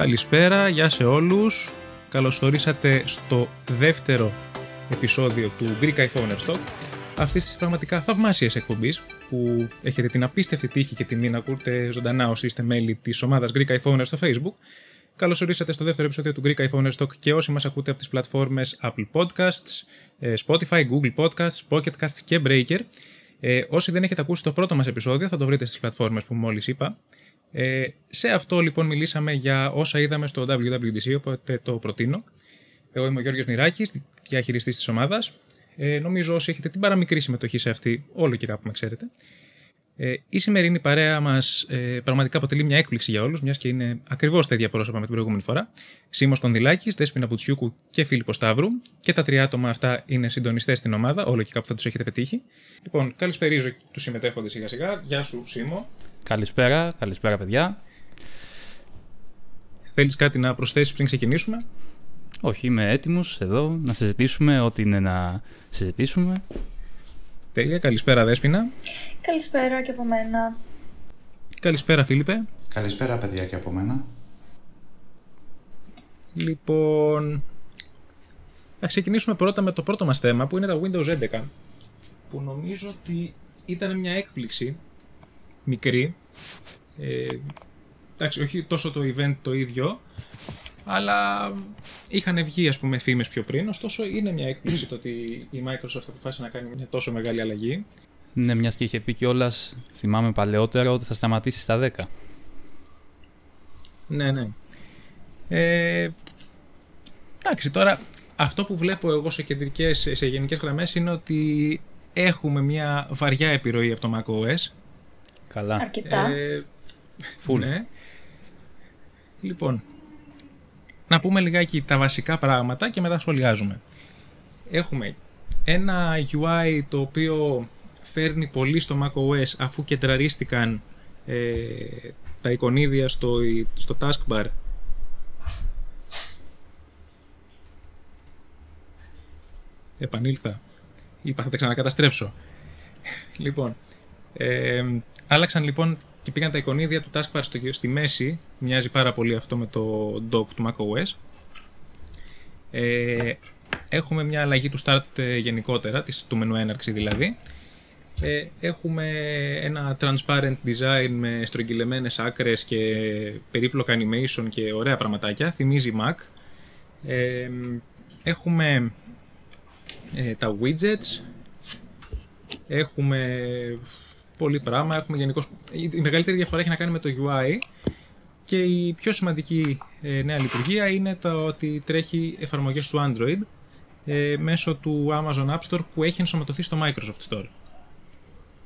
Καλησπέρα, γεια σε όλους. Καλώς ορίσατε στο δεύτερο επεισόδιο του Greek iPhone Stock αυτής της πραγματικά θαυμάσιας εκπομπής που έχετε την απίστευτη τύχη και τιμή να ακούτε ζωντανά όσοι είστε μέλη της ομάδας Greek iPhone στο Facebook. Καλώς ορίσατε στο δεύτερο επεισόδιο του Greek iPhone Stock και όσοι μας ακούτε από τις πλατφόρμες Apple Podcasts, ε, Spotify, Google Podcasts, Pocket Casts και Breaker. Ε, όσοι δεν έχετε ακούσει το πρώτο μας επεισόδιο θα το βρείτε στις πλατφόρμες που μόλις είπα. Ε, σε αυτό λοιπόν μιλήσαμε για όσα είδαμε στο WWDC, οπότε το προτείνω. Εγώ είμαι ο Γιώργος Νηράκης, διαχειριστής της ομάδας. Ε, νομίζω όσοι έχετε την παραμικρή συμμετοχή σε αυτή, όλο και κάπου με ξέρετε. Ε, η σημερινή παρέα μας ε, πραγματικά αποτελεί μια έκπληξη για όλους, μιας και είναι ακριβώς τα ίδια πρόσωπα με την προηγούμενη φορά. Σίμω Κονδυλάκης, Δέσπινα Πουτσιούκου και Φίλιππος Σταύρου. Και τα τρία άτομα αυτά είναι συντονιστές στην ομάδα, όλο και κάπου θα τους έχετε πετύχει. Λοιπόν, καλησπέριζω τους συμμετέχοντες σιγά σιγά. Γεια σου, Σίμω. Καλησπέρα, καλησπέρα παιδιά. Θέλεις κάτι να προσθέσεις πριν ξεκινήσουμε; Όχι, είμαι έτοιμος εδώ να συζητήσουμε ό,τι είναι να συζητήσουμε. Τέλεια, καλησπέρα Δέσποινα. Καλησπέρα και από μένα. Καλησπέρα Φίλιππε. Καλησπέρα παιδιά και από μένα. Λοιπόν, θα ξεκινήσουμε πρώτα με το πρώτο μας θέμα που είναι τα Windows 11 που νομίζω ότι ήταν μια έκπληξη μικρή ε, εντάξει όχι τόσο το event το ίδιο αλλά είχαν βγει ας πούμε φήμες πιο πριν, ωστόσο είναι μια έκπληξη το ότι η Microsoft αποφάσισε να κάνει μια τόσο μεγάλη αλλαγή. Ναι, μιας και είχε πει κιόλας, θυμάμαι παλαιότερα, ότι θα σταματήσει στα 10. Ναι, ναι. Ε, εντάξει, τώρα αυτό που βλέπω εγώ σε, κεντρικές, σε γενικές γραμμές είναι ότι έχουμε μια βαριά επιρροή από το macOS. Καλά. Αρκετά. Ε, Ναι. Λοιπόν, να πούμε λιγάκι τα βασικά πράγματα και μετά σχολιάζουμε. Έχουμε ένα UI το οποίο φέρνει πολύ στο macOS αφού κεντραρίστηκαν ε, τα εικονίδια στο, στο taskbar. Επανήλθα. Είπα θα τα ξανακαταστρέψω. Λοιπόν ε, άλλαξαν λοιπόν και πήγαν τα εικονίδια του taskbar στο, στη μέση. Μοιάζει πάρα πολύ αυτό με το dock του macOS ε, έχουμε μια αλλαγή του start ε, γενικότερα της, του μενού έναρξη δηλαδή. Ε, έχουμε ένα transparent design με στρογγυλεμένες άκρες και περίπλοκα animation και ωραία πραγματάκια. Θυμίζει Mac. Ε, έχουμε ε, τα widgets. Έχουμε πολύ πράγμα. Έχουμε γενικώς... Η μεγαλύτερη διαφορά έχει να κάνει με το UI και η πιο σημαντική ε, νέα λειτουργία είναι το ότι τρέχει εφαρμογές του Android ε, μέσω του Amazon App Store που έχει ενσωματωθεί στο Microsoft Store.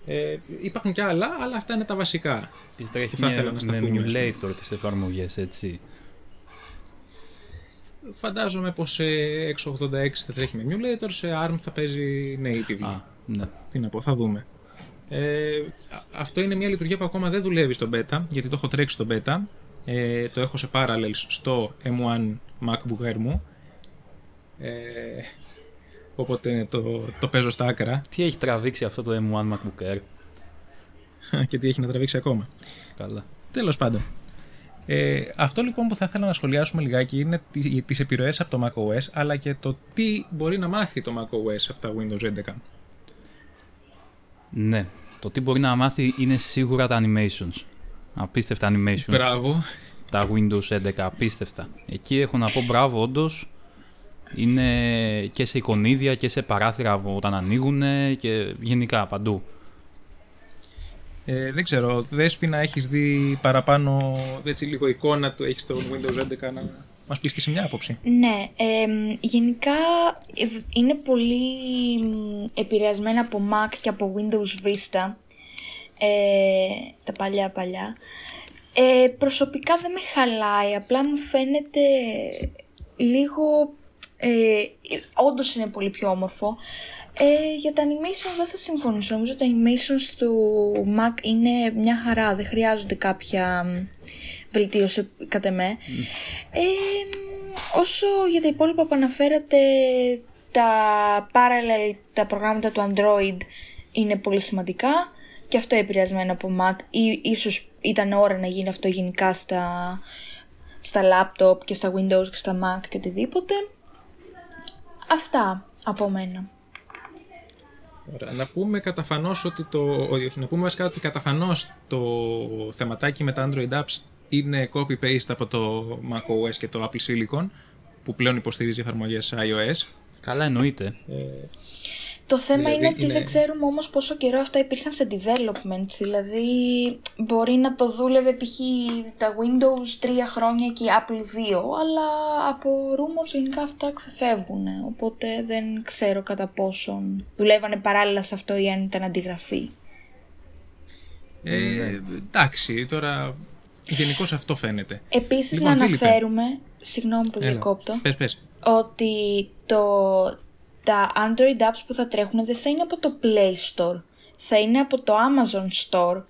Ε, υπάρχουν και άλλα, αλλά αυτά είναι τα βασικά. Τις τρέχει με, με emulator τις εφαρμογές, έτσι. Φαντάζομαι πως σε 686 θα τρέχει με emulator, σε ARM θα παίζει native. Α, ναι. Τι να πω, θα δούμε. Ε, αυτό είναι μια λειτουργία που ακόμα δεν δουλεύει στο beta, γιατί το έχω τρέξει στο beta. Ε, το έχω σε parallels στο M1 MacBook Air μου. Ε, οπότε το, το παίζω στα άκρα. Τι έχει τραβήξει αυτό το M1 MacBook Air; και τι έχει να τραβήξει ακόμα. Καλά. Τέλος πάντων. Ε, αυτό λοιπόν που θα ήθελα να σχολιάσουμε λιγάκι είναι τις επιρροές από το macOS αλλά και το τι μπορεί να μάθει το macOS από τα Windows 11. Ναι. Το τι μπορεί να μάθει είναι σίγουρα τα animations. Απίστευτα animations. Μπράβο. Τα Windows 11, απίστευτα. Εκεί έχω να πω μπράβο, όντως. Είναι και σε εικονίδια και σε παράθυρα όταν ανοίγουν και γενικά παντού. Ε, δεν ξέρω, δέσπι να έχεις δει παραπάνω έτσι λίγο εικόνα του έχεις στο Windows 11 να μας πεις και σε μια άποψη. Ναι, ε, γενικά είναι πολύ επηρεασμένα από Mac και από Windows Vista, ε, τα παλιά παλιά. Ε, προσωπικά δεν με χαλάει, απλά μου φαίνεται λίγο... Ε, όντως είναι πολύ πιο όμορφο. Ε, για τα animations δεν θα συμφωνήσω. Νομίζω τα animations του Mac είναι μια χαρά. Δεν χρειάζονται κάποια βελτίωση κατά με. Ε, όσο για τα υπόλοιπα που αναφέρατε, τα parallel, τα προγράμματα του Android είναι πολύ σημαντικά και αυτό επηρεασμένο από Mac ή ίσως ήταν ώρα να γίνει αυτό γενικά στα, στα laptop και στα Windows και στα Mac και οτιδήποτε. Αυτά από μένα. Ωραία. Να πούμε καταφανώς ότι το, να πούμε βασικά ότι καταφανώς το θεματάκι με τα Android apps είναι copy-paste από το macOS και το Apple Silicon που πλέον υποστηρίζει εφαρμογές iOS. Καλά εννοείται. Ε, Το θέμα Δηλαδή, είναι ότι είναι- δεν ξέρουμε όμως πόσο καιρό αυτά υπήρχαν σε development. Δηλαδή μπορεί να το δούλευε π.χ. τα Windows 3 χρόνια και η Apple 2, αλλά από rumors γενικά αυτά ξεφεύγουν. Οπότε δεν ξέρω κατά πόσον δουλεύανε παράλληλα σε αυτό ή αν ήταν αντιγραφή. ε, εντάξει, τώρα γενικώς αυτό φαίνεται. Επίσης Λοιπόν, να Φίλιππε. αναφέρουμε, συγγνώμη που Έλα. διακόπτω, Πες, πες. ότι το, τα Android apps που θα τρέχουν δεν θα είναι από το Play Store. Θα είναι από το Amazon Store,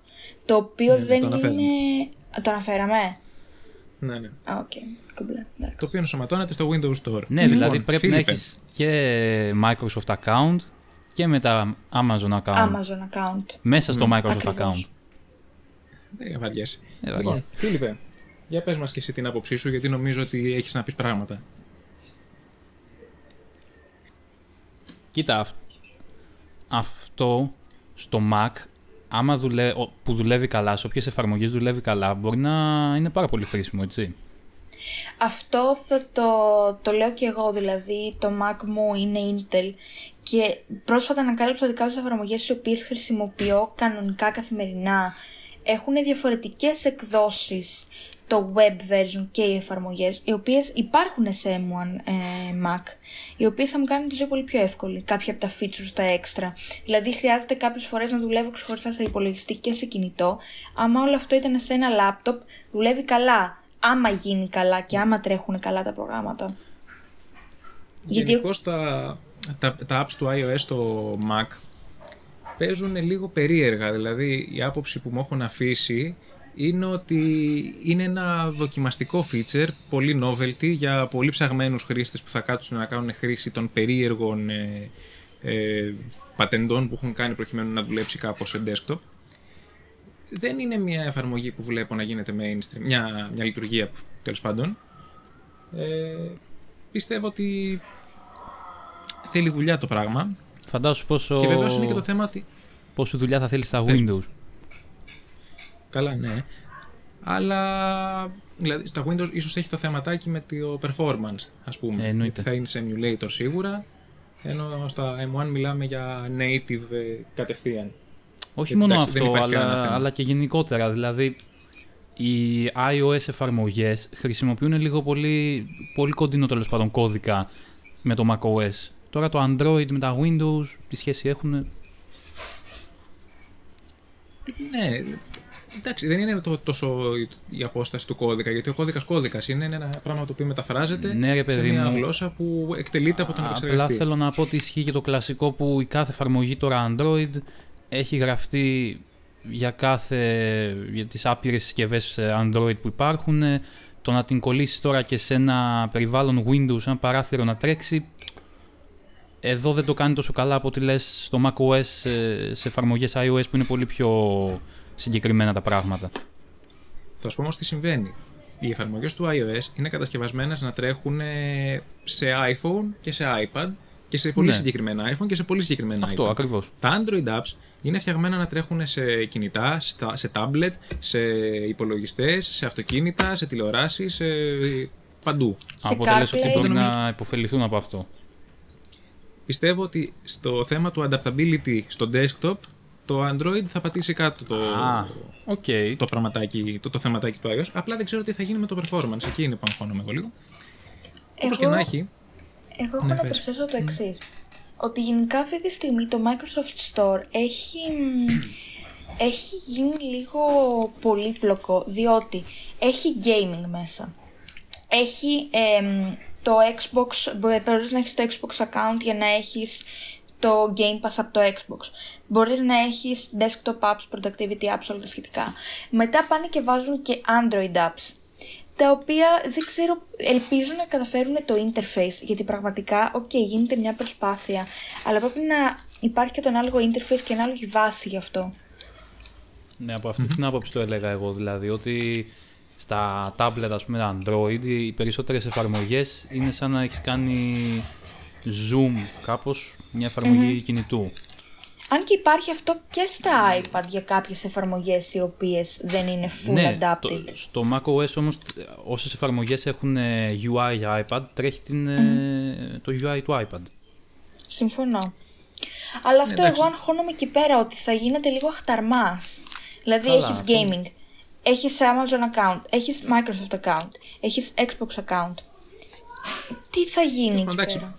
το οποίο Ναι, δεν το αναφέραμε. είναι... Α, Το αναφέραμε; Ναι, ναι. Α, οκ. Κομπλέ. εντάξει. Το οποίο ενσωματώνεται στο Windows Store. Ναι, δηλαδή Λοιπόν, πρέπει Φίλιππε, να έχεις και Microsoft account και μετά Amazon account. Amazon account. Μέσα στο Microsoft Ακριβώς. account. Δεν βαριέσαι. Ε, βαριέσαι. Λοιπόν, Φίλιππε, για πες μας και εσύ την άποψή σου, γιατί νομίζω ότι έχεις να πεις πράγματα. Κοίτα, αυ- αυτό στο Mac, άμα δουλε... ο- που δουλεύει καλά, σε όποιες εφαρμογές δουλεύει καλά, μπορεί να είναι πάρα πολύ χρήσιμο, έτσι. Αυτό θα το, το λέω και εγώ, δηλαδή το Mac μου είναι Intel και πρόσφατα ανακάλυψα ότι κάποιες εφαρμογές οι οποίες χρησιμοποιώ κανονικά καθημερινά έχουν διαφορετικές εκδόσεις το web version και οι εφαρμογές οι οποίες υπάρχουν σε M1 ε, Mac οι οποίες θα μου κάνουν τη ζωή πολύ πιο εύκολη κάποια από τα features τα extra. Δηλαδή χρειάζεται κάποιες φορές να δουλεύω ξεχωριστά σε υπολογιστή και σε κινητό. Άμα όλο αυτό ήταν σε ένα laptop δουλεύει καλά. Άμα γίνει καλά και άμα τρέχουν καλά τα προγράμματα. Γιατί- Γενικώς τα, τα, τα apps του iOS στο Mac παίζουν λίγο περίεργα. Δηλαδή η άποψη που μου έχουν αφήσει είναι ότι είναι ένα δοκιμαστικό feature, πολύ novelty για πολύ ψαγμένους χρήστες που θα κάτσουν να κάνουν χρήση των περίεργων ε, ε, πατεντών που έχουν κάνει προκειμένου να δουλέψει κάπως σε desktop. Δεν είναι μια εφαρμογή που βλέπω να γίνεται mainstream, μια, μια λειτουργία τέλος πάντων. Ε, πιστεύω ότι θέλει δουλειά το πράγμα. Φαντάσου πόσο, Και βεβαίω είναι και το θέμα ότι. πόση δουλειά θα θέλεις στα Πες. Windows. Καλά, ναι. Αλλά δηλαδή, στα Windows ίσως έχει το θεματάκι με το performance, ας πούμε. Ε, εννοείται. Γιατί θα είναι σε emulator σίγουρα. Ενώ στα M1 μιλάμε για native ε, κατευθείαν. Όχι Ε, μόνο εντάξει, δεν αυτό, υπάρχει κανένα αλλά, θέμα. αλλά και γενικότερα. Δηλαδή, οι iOS εφαρμογές χρησιμοποιούν λίγο πολύ, πολύ κοντινό τέλος πάντων κώδικα με το macOS. Τώρα το Android με τα Windows, τι σχέση έχουν; Ναι, εντάξει, δεν είναι το, τόσο η απόσταση του κώδικα, γιατί ο κώδικας κώδικας είναι είναι ένα πράγμα το οποίο μεταφράζεται Ναι, ρε, σε παιδί μια μου. γλώσσα που εκτελείται από τον Απλά επεξεργαστή. θέλω να πω ότι ισχύει και το κλασικό που η κάθε εφαρμογή τώρα Android έχει γραφτεί για, κάθε, για τις άπειρες συσκευές ε, Android που υπάρχουν. ε, Το να την κολλήσεις τώρα και σε ένα περιβάλλον Windows, ένα παράθυρο να τρέξει, εδώ δεν το κάνει τόσο καλά από ό,τι λες στο macOS ε, σε εφαρμογές iOS που είναι πολύ πιο συγκεκριμένα τα πράγματα. Θα σου πω όμως τι συμβαίνει. Οι εφαρμογές του iOS είναι κατασκευασμένες να τρέχουν ε, σε iPhone και σε iPad και σε πολύ Ναι. συγκεκριμένα iPhone και σε πολύ συγκεκριμένα Αυτό iPad. ακριβώς. Τα Android apps είναι φτιαγμένα να τρέχουν σε κινητά, σε τα- σε tablet, σε υπολογιστές, σε αυτοκίνητα, σε τηλεοράσεις, σε παντού. Σε Από λες ότι CarPlay. μπορεί Νομίζω- να επωφεληθούν από αυτό. Πιστεύω ότι στο θέμα του adaptability στο desktop, το Android θα πατήσει κάτω το, Α, οκ. το, πραγματάκι, το, το θεματάκι του iOS. Απλά δεν ξέρω τι θα γίνει με το performance. Εκεί είναι που αγχώνομαι εγώ λίγο. Όπως και να έχει, Εγώ έχω Ναι, να πες. προσθέσω το εξής. Ότι γενικά αυτή τη στιγμή το Microsoft Store έχει, μ, έχει γίνει λίγο πολύπλοκο διότι έχει gaming μέσα. Έχει εμ, το Xbox, μπο- μπορείς να έχεις το Xbox account για να έχεις το Game Pass από το Xbox. Μπορείς να έχεις desktop apps, productivity apps, όλα τα σχετικά. Μετά πάνε και βάζουν και Android apps τα οποία δεν ξέρω, ελπίζω να καταφέρουν το interface, γιατί πραγματικά, οκ, γίνεται μια προσπάθεια, αλλά πρέπει να υπάρχει και το ανάλογο interface και ανάλογη βάση γι' αυτό. Ναι, από αυτή την άποψη το έλεγα εγώ δηλαδή, ότι στα tablet, ας πούμε, Android, οι περισσότερες εφαρμογές είναι σαν να έχεις κάνει zoom κάπως, μια εφαρμογη κινητού. Αν και υπάρχει αυτό και στα iPad για κάποιες εφαρμογές οι οποίες δεν είναι full ναι, adapted. το- στο macOS όμως όσες εφαρμογές έχουν ε, UI για iPad τρέχει την, ε, το UI του iPad. Συμφωνώ. Αλλά αυτό εντάξει. εγώ αγχώνομαι εκεί πέρα ότι θα γίνεται λίγο αχταρμάς. Δηλαδή Καλά, έχεις αυτό- gaming, έχεις Amazon account, έχεις Microsoft account, έχεις Xbox account. Τι θα γίνει εκεί Εντάξει, πέρα;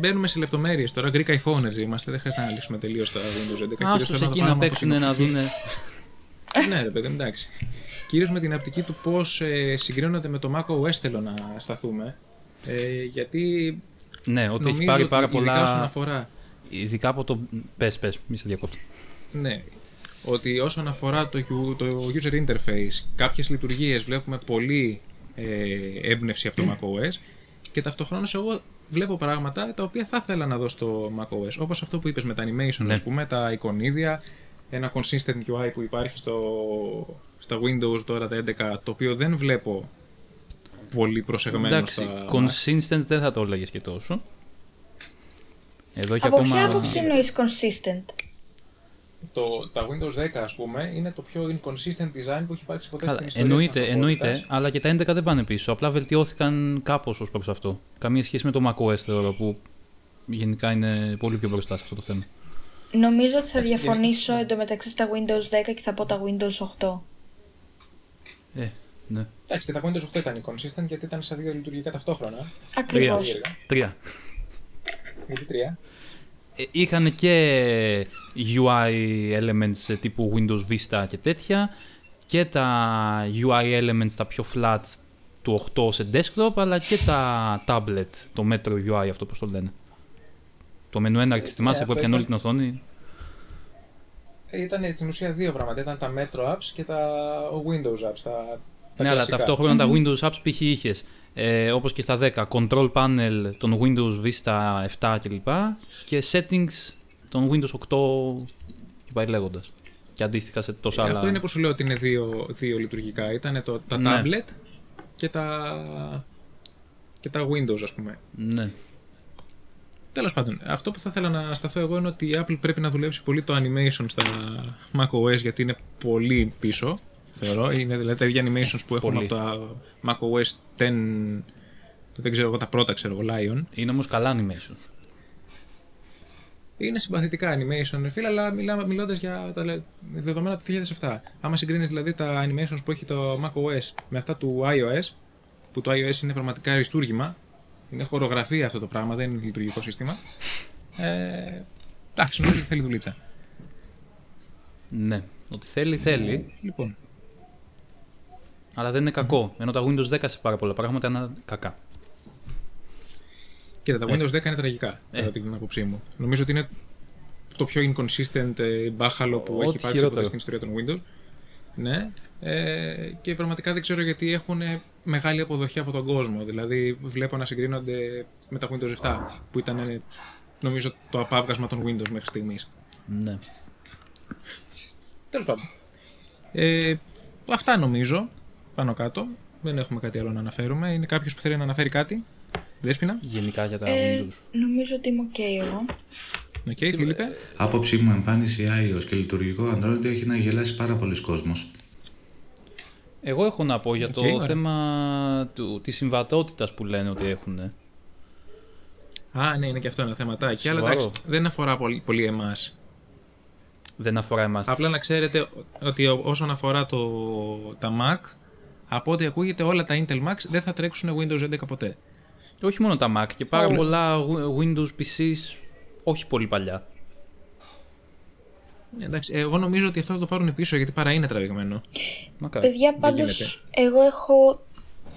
μπαίνουμε σε λεπτομέρειες τώρα. Greek iPhoneers είμαστε, δεν χρειάζεται να λύσουμε τελείως τα Windows 11. Κυρίως Άστος θέλω εκεί το να πάμε από παίξουν την να οπτική- δούνε... ναι, ρε παιδί, εντάξει. Κυρίως με την απτική του πώς ε, συγκρίνονται με το macOS θέλω να σταθούμε. Ε, γιατί Ναι, ότι έχει νομίζω πάρει ότι πάρα ειδικά όσον πολλά... αφορά Ειδικά από το... Πες, πες, μη σε διακόπτω. Ναι, ότι όσον αφορά το, u- το user interface, κάποιες λειτουργίες βλέπουμε πολύ ε, έμπνευση από το macOS και ταυτοχρόνως εγώ βλέπω πράγματα τα οποία θα ήθελα να δω στο macOS, όπως αυτό που είπες με τα animation, Ναι. ας πούμε, τα εικονίδια, ένα consistent UI που υπάρχει στο, στα Windows τώρα τα 11, το οποίο δεν βλέπω πολύ προσεγμένο Εντάξει, στα Mac. consistent δεν θα το έλεγες και τόσο. Εδώ έχει Από ακόμα... ποια άποψη εννοείς consistent; Το, τα Windows 10, ας πούμε, είναι το πιο inconsistent design που έχει υπάρξει ποτέ Καλά, στην ιστορία εννοείται, της εννοείται, ανθρωπότητας. αλλά και τα 11 δεν πάνε πίσω. Απλά βελτιώθηκαν κάπως ως προς αυτό. Καμία σχέση με το macOS θεωρώ που γενικά είναι πολύ πιο μπροστά σε αυτό το θέμα. Νομίζω ότι θα διαφωνήσω ναι. εντωμεταξύ στα Windows 10 και θα πω τα Windows 8. Ε, ναι. Εντάξει, και τα Windows 8 ήταν inconsistent γιατί ήταν σε δύο λειτουργικά ταυτόχρονα. Ακριβώς. Περίεργα. Τρία. Γιατί τρία; Ε, είχαν και UI elements τύπου Windows Vista και τέτοια και τα UI elements τα πιο flat του 8 σε desktop αλλά και τα tablet, το Metro UI αυτό πώς το λένε. Το μενού έναρξης θυμάσαι που αυτό έπιανε όλη την ήταν- οθόνη; Ε, Ήταν στην ουσία δύο πράγματα. Ήταν τα Metro apps και τα Windows apps. Τα, τα Ναι, αλλά κλασικά. ταυτόχρονα τα Windows apps π.χ. είχες ε, όπως και στα 10 control panel των Windows Vista 7 κλπ. και settings των Windows 8 και πάει λέγοντας. Και αντίστοιχα σε τόσα Ε, άλλα. Αυτό είναι που σου λέω ότι είναι δύο, δύο λειτουργικά. Ήταν το, τα Ναι. tablet και τα, και τα Windows, ας πούμε. Ναι. Τέλος πάντων, αυτό που θα ήθελα να σταθώ εγώ είναι ότι η Apple πρέπει να δουλέψει πολύ το animation στα macOS γιατί είναι πολύ πίσω, θεωρώ. Είναι δηλαδή τα ίδια animations που έχουμε πολύ. από τα macOS 10, δεν ξέρω εγώ τα πρώτα, ξέρω εγώ, Lion. Είναι όμως καλά animation. Είναι συμπαθητικά animation, ρε φίλε, αλλά μιλάμε, μιλώντας για τα λε- δεδομένα του 2007. Άμα συγκρίνεις δηλαδή τα animations που έχει το macOS με αυτά του iOS, που το iOS είναι πραγματικά αριστούργημα, είναι χορογραφία αυτό το πράγμα, δεν είναι λειτουργικό σύστημα. Ε, εντάξει, νομίζω ότι θέλει δουλίτσα. Ναι. Ότι θέλει, θέλει. Λοιπόν, Αλλά δεν είναι κακό. Ενώ τα Windows 10 σε πάρα πολλά πράγματα είναι κακά. κοίτα, τα Windows 10 είναι τραγικά, Ε. κατά την άποψή μου. Νομίζω ότι είναι το πιο inconsistent ε, μπάχαλο που Ό,τι έχει υπάρξει χειρότερο. ποτέ στην ιστορία των Windows. Ναι, ε, και πραγματικά δεν ξέρω γιατί έχουν μεγάλη αποδοχή από τον κόσμο. Δηλαδή, βλέπω να συγκρίνονται με τα Windows 7, που ήταν ε, νομίζω το απάβγασμα των Windows μέχρι στιγμής. Ναι. Τέλος πάντων. Ε, αυτά νομίζω, πάνω κάτω. Δεν έχουμε κάτι άλλο να αναφέρουμε. Είναι κάποιος που θέλει να αναφέρει κάτι; Δέσποινα; Γενικά για τα Ε, Windows. νομίζω ότι είμαι ok εγώ. Οκ, Φίλιππε; Άποψή μου, εμφάνιση iOS και λειτουργικό Android έχει να γελάσει πάρα πολύς κόσμος. Εγώ έχω να πω για το Οκ, ωραία. θέμα του, της συμβατότητας που λένε ότι έχουν. Α, ναι, είναι και αυτό ένα θεματάκι. Αλλά Σοβαρό. εντάξει, δεν αφορά πολύ, πολύ εμάς. Δεν αφορά εμάς. Απλά να ξέρετε ότι ό- όσον αφορά το, τα Mac, από ό,τι ακούγεται όλα τα Intel Macs δεν θα τρέξουν Windows 11 ποτέ. Όχι μόνο τα Mac και πάρα Όλα. πολλά Windows PCs όχι πολύ παλιά. Εντάξει, εγώ νομίζω ότι αυτό θα το πάρουν πίσω γιατί παρά είναι τραβηγμένο. Μακάρι. Παιδιά, δεν πάντως, γίνεται. εγώ έχω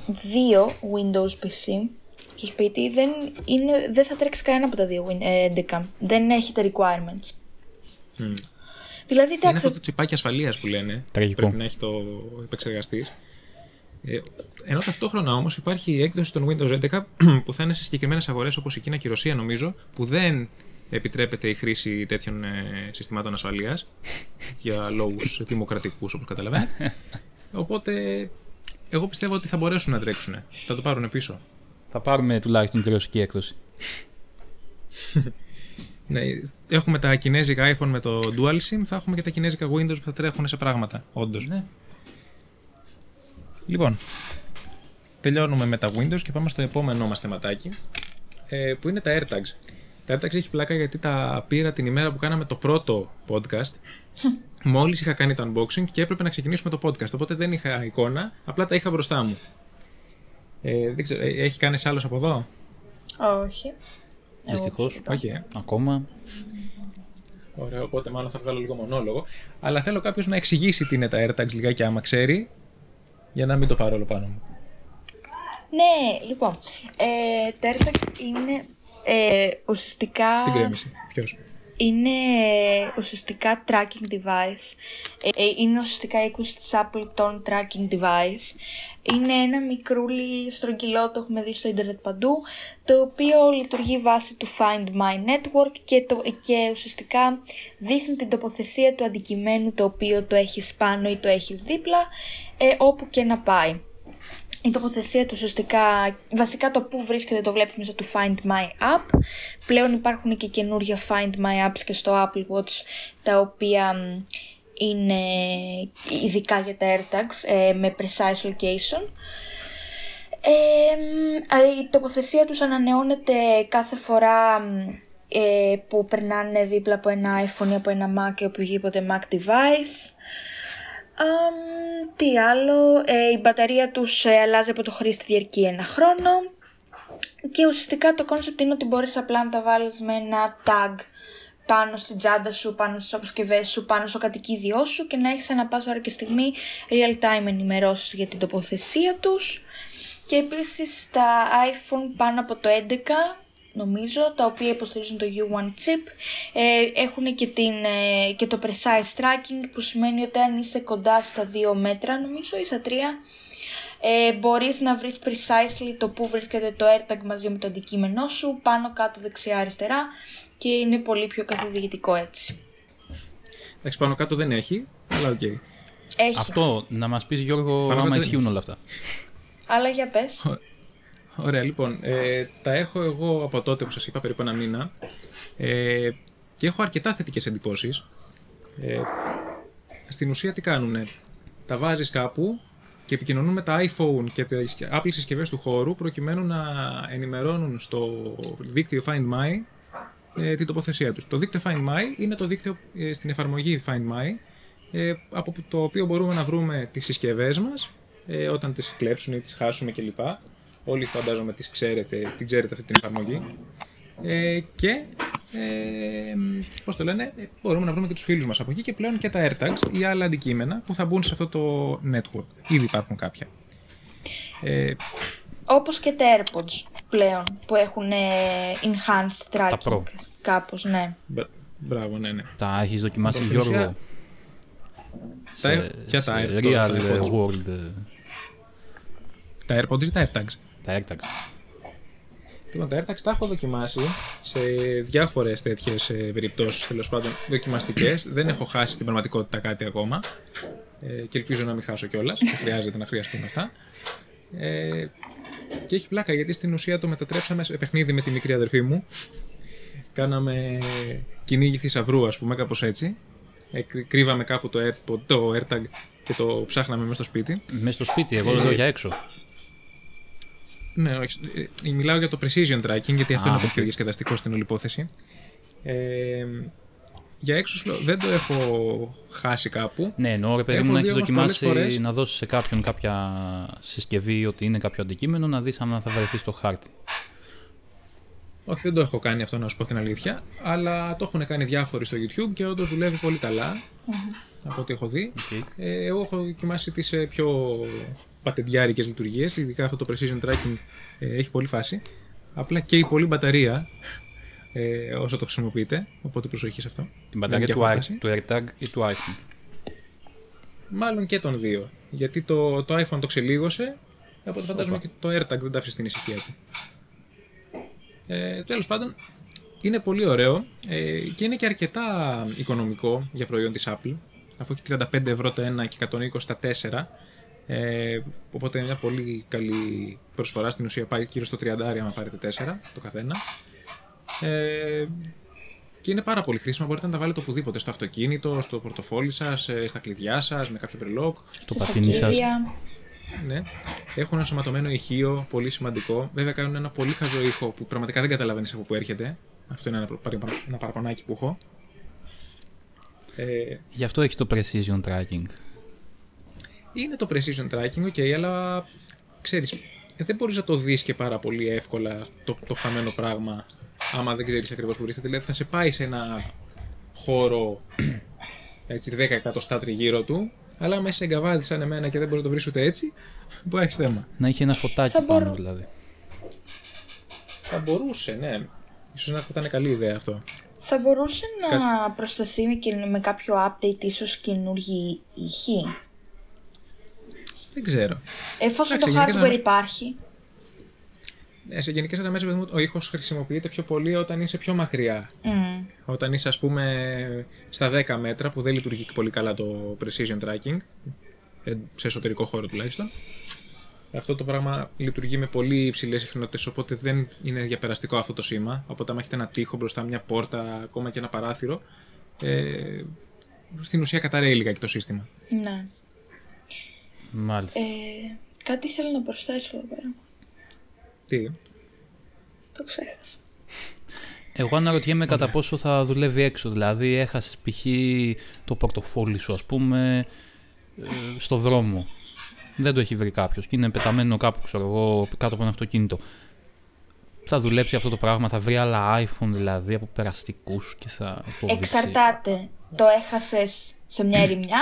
δύο Windows PC στο σπίτι. Δεν, είναι, δεν θα τρέξει κανένα από τα δύο Win- ε, 11. Δεν έχει τα requirements. Μμ. Δηλαδή, Είναι εντάξει, αυτό το τσιπάκι ασφαλείας που λένε. Τραγικό. Πρέπει να έχει το επεξεργαστής. Ε, ενώ ταυτόχρονα όμως υπάρχει η έκδοση των Windows 11 που θα είναι σε συγκεκριμένες αγορές όπως η Κίνα και η Ρωσία νομίζω που δεν επιτρέπεται η χρήση τέτοιων ε, συστημάτων ασφαλείας για λόγους δημοκρατικούς όπως καταλαβαίνετε. Οπότε εγώ πιστεύω ότι θα μπορέσουν να τρέξουν. Θα το πάρουν πίσω. Θα πάρουμε τουλάχιστον τη ρωσική έκδοση. Ναι, έχουμε τα κινέζικα iPhone με το DualSim, θα έχουμε και τα κινέζικα Windows που θα τρέχουν σε πράγματα, όντως. Ναι. Λοιπόν, τελειώνουμε με τα Windows και πάμε στο επόμενό μας θεματάκι, ε, που είναι τα AirTags. Τα AirTags έχει πλάκα γιατί τα πήρα την ημέρα που κάναμε το πρώτο podcast. Μόλις είχα κάνει το unboxing και έπρεπε να ξεκινήσουμε το podcast, οπότε δεν είχα εικόνα, απλά τα είχα μπροστά μου. Ε, δεν ξέρω, ε, έχει κάνεις άλλος από εδώ; Όχι. Δυστυχώς. Όχι, ε. Ακόμα. Ωραία, οπότε μάλλον θα βγάλω λίγο μονόλογο. Αλλά θέλω κάποιος να εξηγήσει τι είναι τα AirTags λιγάκι άμα ξέρει, για να μην το πάρω όλο πάνω μου. Ναι, λοιπόν. Ε, τα AirTags είναι ε, ουσιαστικά... Την κρέμιση. Ποιος; είναι ουσιαστικά tracking device. Ε, ε, είναι ουσιαστικά η έκδοση της Apple των tracking device. Είναι ένα μικρούλι στρογγυλό, το έχουμε δει στο ίντερνετ παντού, το οποίο λειτουργεί βάσει του Find My Network και, το, και ουσιαστικά δείχνει την τοποθεσία του αντικειμένου το οποίο το έχεις πάνω ή το έχεις δίπλα, ε, όπου και να πάει. Η τοποθεσία του ουσιαστικά, βασικά το που βρίσκεται το βλέπεις μέσα του Find My App. Πλέον υπάρχουν και καινούργια Find My Apps και στο Apple Watch, τα οποία μ, είναι ειδικά για τα AirTags ε, με precise location. Ε, μ, η τοποθεσία τους ανανεώνεται κάθε φορά μ, ε, που περνάνε δίπλα από ένα iPhone ή από ένα Mac ή οποιοδήποτε Mac device. Αμ, τι άλλο, ε, η μπαταρία τους ε, αλλάζει από το χρήστη διαρκεί ένα χρόνο και ουσιαστικά το concept είναι ότι μπορείς απλά να τα βάλεις με ένα tag πάνω στην τσάντα σου, πάνω στις αποσκευές σου, πάνω στο κατοικίδιό σου και να έχεις ένα πάσα ώρα και στιγμή real time ενημερώσεις για την τοποθεσία τους. Και επίσης τα iPhone πάνω από το 11 νομίζω, τα οποία υποστηρίζουν το U1 chip, ε, έχουν και, την, ε, και το precise tracking που σημαίνει ότι αν είσαι κοντά στα 2 μέτρα νομίζω ή στα 3 ε, μπορείς να βρεις precisely το που βρίσκεται το AirTag μαζί με το αντικείμενό σου, πάνω, κάτω, δεξιά, αριστερά και είναι πολύ πιο καθοδηγητικό έτσι. Εντάξει, πάνω κάτω δεν έχει, αλλά οκ. Έχει, Αυτό να μας πεις Γιώργο, Πάνω άμα κάτω ισχύουν δεν όλα αυτά. αλλά για πες. Ωραία, λοιπόν, ε, τα έχω εγώ από τότε που σας είπα, περίπου ένα μήνα, ε, και έχω αρκετά θετικές εντυπώσεις. Ε, στην ουσία τι κάνουνε, τα βάζεις κάπου και επικοινωνούν με τα iPhone και τις Apple συσκευές του χώρου προκειμένου να ενημερώνουν στο δίκτυο Find My ε, την τοποθεσία τους. Το δίκτυο Find My είναι το δίκτυο ε, στην εφαρμογή Find My ε, από το οποίο μπορούμε να βρούμε τις συσκευές μας ε, όταν τις κλέψουν ή τις χάσουμε κλπ. Όλοι φαντάζομαι τις ξέρετε, την ξέρετε αυτή την εφαρμογή. Ε, και ε, πώς το λένε, ε, μπορούμε να βρούμε και τους φίλους μας από εκεί και πλέον και τα AirTags ή άλλα αντικείμενα που θα μπουν σε αυτό το network. Ήδη υπάρχουν κάποια. Ε, Όπως και τα AirPods πλέον που έχουν ε, enhanced tracking. Pro. Κάπως, ναι. μπρα- μπράβο, ναι, ναι. Τα έχεις δοκιμάσει Λοιπόν, στην Γιώργο; Τα έχω- ποια τα σε AirPods, real τα AirPods; world. ε, Τα AirPods ή τα AirTags; Τα AirTags. Λοιπόν, τα AirTags τα έχω δοκιμάσει σε διάφορες τέτοιες περιπτώσεις, τέλος πάντων δοκιμαστικές. Δεν έχω χάσει στην πραγματικότητα κάτι ακόμα. Ε, και ελπίζω να μην χάσω κιόλας. Δεν χρειάζεται να χρειαστούν αυτά. Ε, και έχει πλάκα γιατί στην ουσία το μετατρέψαμε σε παιχνίδι με τη μικρή αδερφή μου. Κάναμε κυνήγι θησαυρού, ας πούμε, κάπως έτσι. Ε, κρύ- κρύβαμε κάπου το, AirPod, το AirTag και το ψάχναμε μέσα στο σπίτι. Μέσα στο σπίτι, εγώ λέω για έξω. Ναι, όχι. ε, ε, Μιλάω για το precision tracking, γιατί αυτό Α, είναι το οκ. πιο διασκεδαστικό στην όλη υπόθεση. Ε, για έξω σου λέω, δεν το έχω χάσει κάπου. Ναι, εννοώ ρε παιδί Έχω μου να δει έχεις όμως δοκιμάσει πολλές φορές- να δώσεις σε κάποιον κάποια συσκευή ότι είναι κάποιο αντικείμενο να δεις αν θα βρεθεί στο χάρτη. Όχι, δεν το έχω κάνει αυτό να σου πω την αλήθεια. Αλλά το έχουν κάνει διάφοροι στο YouTube και όντως δουλεύει πολύ καλά. Από ό,τι έχω δει. Οκ. Ε, εγώ έχω δοκιμάσει τις ε, πιο πατεντιάρικες λειτουργίες, ειδικά αυτό το precision tracking ε, έχει πολύ φάση. Απλά καίει πολύ μπαταρία ε, όσο το χρησιμοποιείτε, οπότε προσοχή σε αυτό. Την μπαταρία Δεν του, έχει Air- φάση. του AirTag ή του iPhone; Μάλλον και των δύο. Γιατί το, το iPhone το ξελίγωσε, οπότε φαντάζομαι Όπα. και το AirTag δεν τα άφησε στην ησυχία του. Ε, Τέλος πάντων, είναι πολύ ωραίο ε, και είναι και αρκετά οικονομικό για προϊόν της Apple. Αφού έχει 35 ευρώ το ένα και 120 τα 4, Ε, οπότε είναι μια πολύ καλή προσφορά. Στην ουσία πάει γύρω στο 30 αν πάρετε 4 το καθένα. Ε, και είναι πάρα πολύ χρήσιμο. Μπορείτε να τα βάλετε οπουδήποτε. Στο αυτοκίνητο, στο πορτοφόλι σας, στα κλειδιά σας, με κάποιο μπρελόκ. Στο Στα πατίνι σας. σακίδια. Ναι. Έχουν ενσωματωμένο ηχείο, πολύ σημαντικό. Βέβαια κάνουν ένα πολύ χαζό ήχο που πραγματικά δεν καταλαβαίνεις από πού έρχεται. Αυτό είναι ένα, παρα- ένα παραπονάκι που έχω. Ε, Γι' αυτό έχεις το precision tracking. είναι το precision tracking, ok, αλλά ξέρεις, δεν μπορείς να το δεις και πάρα πολύ εύκολα το, το χαμένο πράγμα άμα δεν ξέρεις ακριβώς που βρίσκεται. Δηλαδή θα σε πάει σε ένα χώρο έτσι 10 εκατοστά τριγύρω του, αλλά άμα είσαι εγκαβάδι σαν εμένα και δεν μπορείς να το βρεις ούτε έτσι, μπορεί να έχεις θέμα. Να είχε ένα φωτάκι Θα πάνω μπορώ- δηλαδή. Θα μπορούσε, ναι. Ίσως να θα ήταν καλή ιδέα αυτό. Θα μπορούσε να προσθεθεί και με κάποιο update ίσως καινούργιοι ήχοι. Δεν ξέρω. Εφόσον Εντάξει, το γενικά hardware σαν- υπάρχει. Ε, σε γενικές γραμμέ, ο ήχος χρησιμοποιείται πιο πολύ όταν είσαι πιο μακριά. Μμ. Όταν είσαι, ας πούμε, στα 10 μέτρα που δεν λειτουργεί και πολύ καλά το precision tracking, ε, σε εσωτερικό χώρο τουλάχιστον. Αυτό το πράγμα λειτουργεί με πολύ υψηλές συχνότητες, οπότε δεν είναι διαπεραστικό αυτό το σήμα. Οπότε, αν έχετε ένα τοίχο μπροστά, μια πόρτα, ακόμα και ένα παράθυρο, ε, στην ουσία καταραίει λιγάκι το σύστημα. Ναι. Μάλιστα. Ε, κάτι θέλω να προσθέσω εδώ πέρα. Τι, Το ξέχασα. Εγώ αναρωτιέμαι κατά πόσο θα δουλεύει έξω. Δηλαδή, έχασες π.χ. το πορτοφόλι σου, ας πούμε, ε, στο δρόμο. Δεν το έχει βρει κάποιος και είναι πεταμένο κάπου, ξέρω εγώ, κάτω από ένα αυτοκίνητο. Θα δουλέψει αυτό το πράγμα, θα βρει άλλα iPhone δηλαδή από περαστικούς και θα το δείξει. Εξαρτάται. Το έχασες σε μια ερημιά.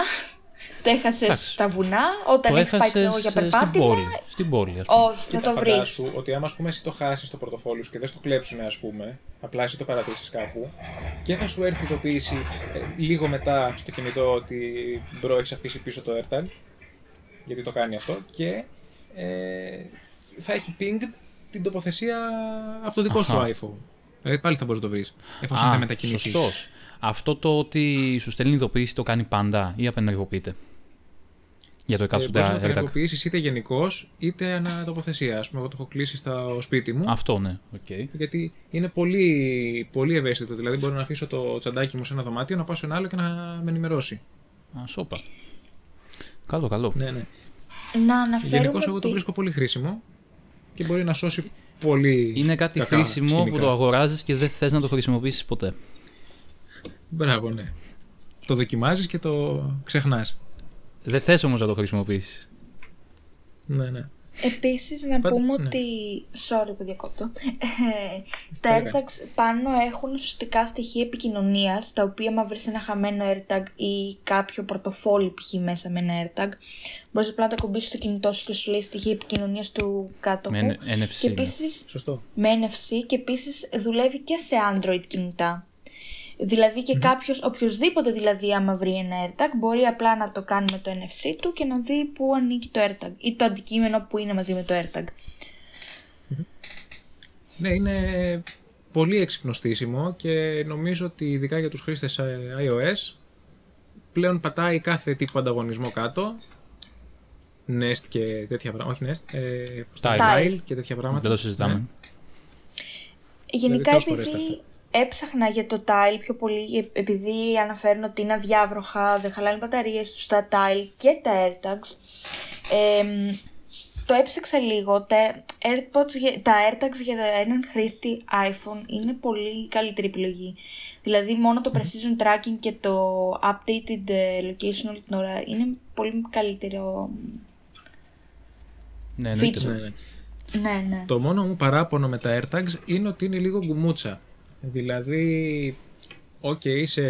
το έχασες Εντάξει. στα βουνά. Όταν Το έχεις πάει ξέρω, έχασε για στην περπάτημα. πόλη. Στην πόλη, ας πούμε. Όχι, θα το βρεις. φαντάσου ότι άμα ας πούμε εσύ το χάσεις το πορτοφόλι σου και δεν στο κλέψουν, ας πούμε, απλά εσύ το παρατήσεις κάπου και θα σου έρθει ειδοποίηση ε, λίγο μετά στο κινητό ότι bro έχεις αφήσει πίσω το AirTag, γιατί το κάνει αυτό, και ε, θα έχει pinged την τοποθεσία από το δικό σου Αχα. iPhone. Δηλαδή πάλι θα μπορείς να το βρεις, εφόσον δεν μετακινηθείς. σωστός. Αυτό το ότι σου στέλνει ειδοποίηση το κάνει πάντα ή απενεργοποιείται; Για το Ε, εκάστοτε μπορείς να το AirTag. ενεργοποιήσει είτε γενικώς είτε ανά τοποθεσία. Α πούμε, εγώ το έχω κλείσει στο σπίτι μου. Αυτό ναι, οκ. Γιατί είναι πολύ, πολύ ευαίσθητο. Δηλαδή, μπορώ να αφήσω το τσαντάκι μου σε ένα δωμάτιο, να πάω σε ένα άλλο και να με ενημερώσει. Α, σόπα. Καλό, καλό. Ναι, ναι. Να αναφέρουμε. Γενικώ, εγώ το πι- βρίσκω πολύ χρήσιμο και μπορεί να σώσει πολύ. Είναι κάτι κακά χρήσιμο σκηνικά. που το αγοράζεις και δεν θες να το χρησιμοποιήσεις ποτέ. Μπράβο, ναι. Το δοκιμάζεις και το ξεχνάς. Δεν θες όμως να το χρησιμοποιήσεις. Ναι, ναι. Επίσης να Πάντα- πούμε ναι. ότι, sorry που διακόπτω, Ε, τα Καλά AirTags πάνω έχουν ουσιαστικά στοιχεία επικοινωνίας, τα οποία άμα βρεις ένα χαμένο AirTag ή κάποιο πορτοφόλι π.χ. μέσα με ένα AirTag, μπορείς απλά να το κουμπίσεις στο κινητό σου και σου λέει στοιχεία επικοινωνίας του κάτω Με NFC, Και ναι. επίσης Σωστό. με NFC και επίσης δουλεύει και σε Android κινητά. Δηλαδή και κάποιος, οποιοδήποτε δηλαδή άμα βρει ένα AirTag μπορεί απλά να το κάνει με το NFC του και να δει πού ανήκει το AirTag ή το αντικείμενο που είναι μαζί με το AirTag. Ναι, είναι πολύ έξυπνο στήσιμο και νομίζω ότι ειδικά για τους χρήστες ε, iOS πλέον πατάει κάθε τύπο ανταγωνισμό κάτω. Nest και τέτοια πράγματα. Όχι Nest. Ε, πώς το Tile. λένε, Tile. Tile και τέτοια πράγματα. Δεν το συζητάμε. Ναι. Γενικά Δηλαδή, τόσες φορές επειδή έψαχνα για το tile πιο πολύ, ε- επειδή αναφέρουν ότι είναι αδιάβροχα, δεν χαλάνε μπαταρίες τους τα tile και τα AirTags, εμ, το έψαξα λίγο, τα, AirPods, για- τα AirTags για έναν χρήστη iPhone είναι πολύ καλύτερη επιλογή. Δηλαδή μόνο το precision tracking και το updated ε, location όλη την ώρα είναι πολύ καλύτερο. Ναι, εννοείται. Feature. Ναι, ναι. Ναι, ναι. Το μόνο μου παράπονο με τα AirTags είναι ότι είναι λίγο γκουμούτσα. Δηλαδή, οκ, σε,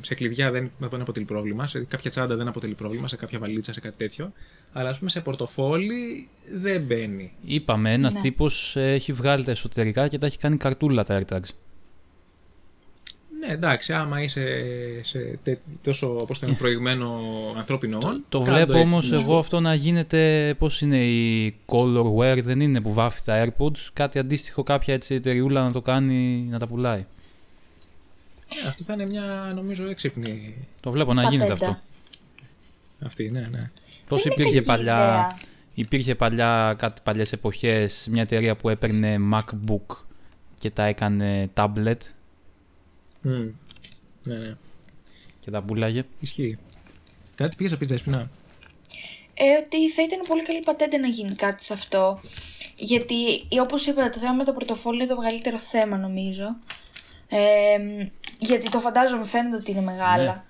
σε κλειδιά δεν, δεν αποτελεί πρόβλημα, σε κάποια τσάντα δεν αποτελεί πρόβλημα, σε κάποια βαλίτσα, σε κάτι τέτοιο. Αλλά ας πούμε σε πορτοφόλι δεν μπαίνει. Είπαμε, ένας Ναι. τύπος ε, έχει βγάλει τα εσωτερικά και τα έχει κάνει καρτούλα τα AirTags. Ναι, εντάξει, άμα είσαι σε τε- τόσο όπως το είναι προηγμένο ανθρώπινο όν, Το κάντο βλέπω έτσι, όμως να σου εγώ πω. αυτό να γίνεται, πώς είναι η Colorware, δεν είναι που βάφει τα AirPods, κάτι αντίστοιχο κάποια έτσι εταιριούλα να το κάνει, να τα πουλάει. Ε, αυτό θα είναι μια νομίζω έξυπνη Το βλέπω να γίνεται Πατέντα. αυτό. αυτή, ναι, ναι. Πώς είναι υπήρχε κακή παλιά, ιδέα. υπήρχε παλιά, κάτι παλιές εποχές, μια εταιρεία που έπαιρνε MacBook και τα έκανε tablet Μμ. Ναι, ναι. και τα πουλάγε. Ισχύει. Κάτι πήγες να πεις Δέσποινα; Ε, ότι θα ήταν πολύ καλή πατέντα να γίνει κάτι σε αυτό. Γιατί, όπως είπα, το θέμα με το πορτοφόλι είναι το μεγαλύτερο θέμα, νομίζω. Ε, γιατί το φαντάζομαι φαίνεται ότι είναι μεγάλα.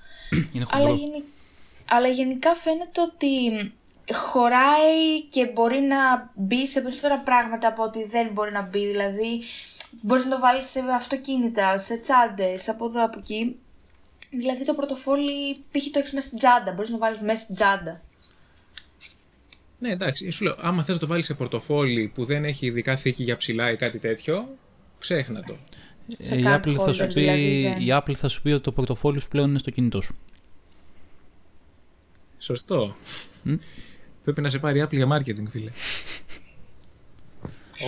Είναι Αλλά, χοντρό. γενι... Αλλά γενικά φαίνεται ότι χωράει και μπορεί να μπει σε περισσότερα πράγματα από ότι δεν μπορεί να μπει. Δηλαδή, μπορείς να το βάλεις σε αυτοκίνητα, σε τσάντες, από εδώ, από εκεί. Δηλαδή, το πορτοφόλι π.χ. το έχεις μέσα στην τσάντα. Μπορείς να το βάλεις μέσα στην τσάντα. Ναι, εντάξει. Σου λέω, άμα θες να το βάλεις σε πορτοφόλι που δεν έχει ειδικά θήκη για ψηλά ή κάτι τέτοιο, ξέχνα το. Σε Ε, η, card Apple θα σου holders, πει, δηλαδή, δεν. η Apple θα σου πει ότι το πορτοφόλι σου πλέον είναι στο κινητό σου. Σωστό. Μμ. Πρέπει να σε πάρει η Apple για marketing, φίλε.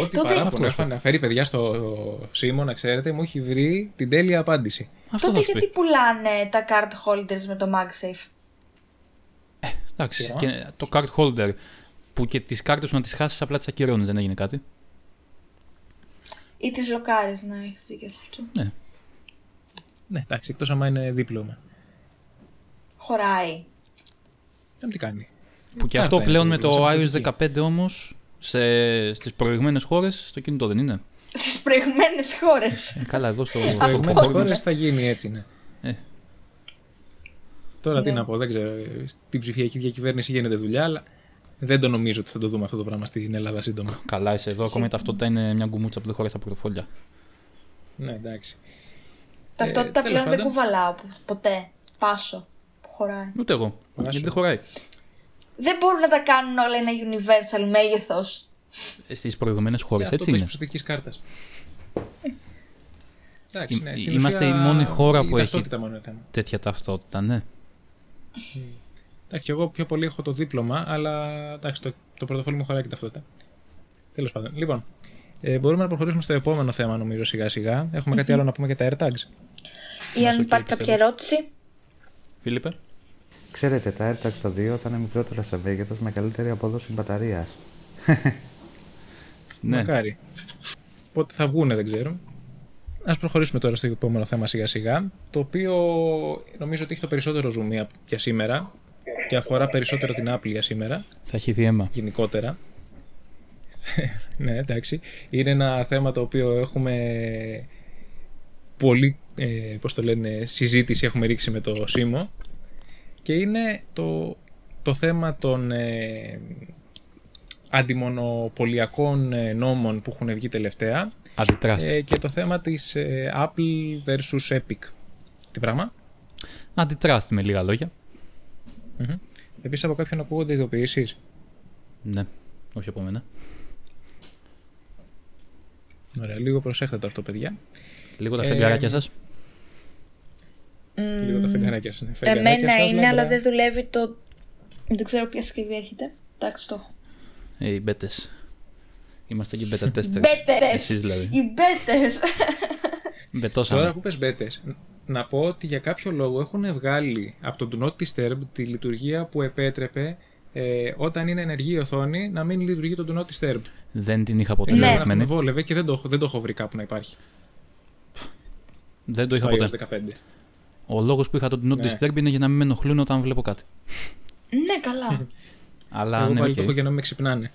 Ό,τι Τότε- παράπονο Αυτό έχω αναφέρει παιδιά στο Σίμω, να ξέρετε, μου έχει βρει την τέλεια απάντηση. Αυτό Τότε θα σου γιατί πει. πουλάνε τα card holders με το MagSafe; Εντάξει, Σειρά. και το card holder που και τις κάρτες σου να τις χάσεις απλά τις ακυρώνεις, δεν έγινε κάτι. Ή τις λοκάρες, να έχεις δίκιο σε αυτό. Ναι. Ναι, εντάξει, εκτός άμα είναι δίπλωμα. Χωράει. Δεν τι κάνει. Που και Κάρτα αυτό πλέον είναι με το το δίπλωμα, iOS σαν 15 όμως σε, στις προηγμένες χώρες στο κινητό δεν είναι. Στις προηγμένες χώρες. Ε, καλά, εδώ στο, Στι στο προηγούμενε χώρο χώρες μας. θα γίνει έτσι, ναι. Ε. Τώρα τι Ναι. να πω, δεν ξέρω. Στην ψηφιακή διακυβέρνηση γίνεται δουλειά, αλλά δεν το νομίζω ότι θα το δούμε αυτό το πράγμα στην Ελλάδα σύντομα. Καλά, είσαι εδώ. Ακόμα η ταυτότητα είναι μια γκουμούτσα που δεν χωράει στα πορτοφόλια. Ναι, εντάξει. Ταυτότητα Ε, τέλος πλέον δεν πάντων. κουβαλάω πο- ποτέ. Πάσο. Που χωράει. Ούτε εγώ. Πάσο. Γιατί δεν χωράει. Δεν μπορούν να τα κάνουν όλα ένα universal μέγεθος. Στις προηγούμενε χώρες, Ε, αυτό έτσι πες είναι. προσωπικής κάρτας. Εντάξει, ναι, Ει- στην είμαστε ουσία η μόνη χώρα η που έχει- ταυτότητα μόνο είναι θέμα. Τέτοια ταυτότητα, ναι. Εντάξει, εγώ πιο πολύ έχω το δίπλωμα, αλλά εντάξει, το, το πορτοφόλι μου χωράει και ταυτότητα. Τέλος πάντων. Λοιπόν, ε, μπορούμε να προχωρήσουμε στο επόμενο θέμα, νομίζω, σιγά σιγά. Έχουμε κάτι άλλο να πούμε για τα AirTags; Ή αν οκ, υπάρχει πιστεύω. κάποια ερώτηση. Φίλιππε; Ξέρετε, τα AirTags το 2 θα είναι μικρότερα σε μέγεθος με καλύτερη απόδοση μπαταρίας. Ναι. Μακάρι. Πότε θα βγούνε, δεν ξέρω. Ας προχωρήσουμε τώρα στο επόμενο θέμα σιγά σιγά, το οποίο νομίζω ότι έχει το περισσότερο zoom για- για σήμερα και αφορά περισσότερο την Apple για σήμερα, Θα έχει δει αίμα. γενικότερα. ναι, εντάξει. Είναι ένα θέμα το οποίο έχουμε πολύ, ε, πώς το λένε, συζήτηση έχουμε ρίξει με το ΣΥΜΟ και είναι το, το θέμα των ε, αντιμονοπολιακών ε, νόμων που έχουν βγει τελευταία Αντιτράστ. ε, και το θέμα της ε, Apple versus Epic. Τι πράγμα; Αντιτράστ με λίγα λόγια. Μμμ. Επίσης από κάποιον ακούγονται ειδοποιήσεις. Ναι. Όχι από μένα. Ωραία, λίγο προσέχτε το αυτό παιδιά. Λίγο τα Ε, φεγγαράκια σας. Λίγο τα φεγγαράκια σας. ναι. Φεγγαράκια Εμένα σας, είναι, αλλά λαμπρά. δεν δουλεύει το. Δεν ξέρω ποια συσκευή έχετε. Εντάξει, το έχω. Ε, οι μπέτες. Είμαστε και beta testers. Μπέτες! Εσείς δηλαδή. Οι μπέτες! Μπετώσαμε. Τώρα που πες μπέτες, να πω ότι για κάποιο λόγο έχουν βγάλει από το Do Not Disturb τη λειτουργία που επέτρεπε ε, όταν είναι ενεργή η οθόνη να μην λειτουργεί το Do Not Disturb. Δεν την είχα ποτέ Ναι. Εμένα αυτό με δεδομένη. βόλευε και δεν το, έχω- δεν το έχω βρει κάπου να υπάρχει. Δεν το είχα στο ποτέ. iOS 15. Ο λόγος που είχα το Do Not Ναι. Disturb είναι για να μην με ενοχλούν όταν βλέπω κάτι. ναι, καλά. Αλλά Εγώ ναι, πάλι οκ. το έχω για να μην με ξυπνάνε.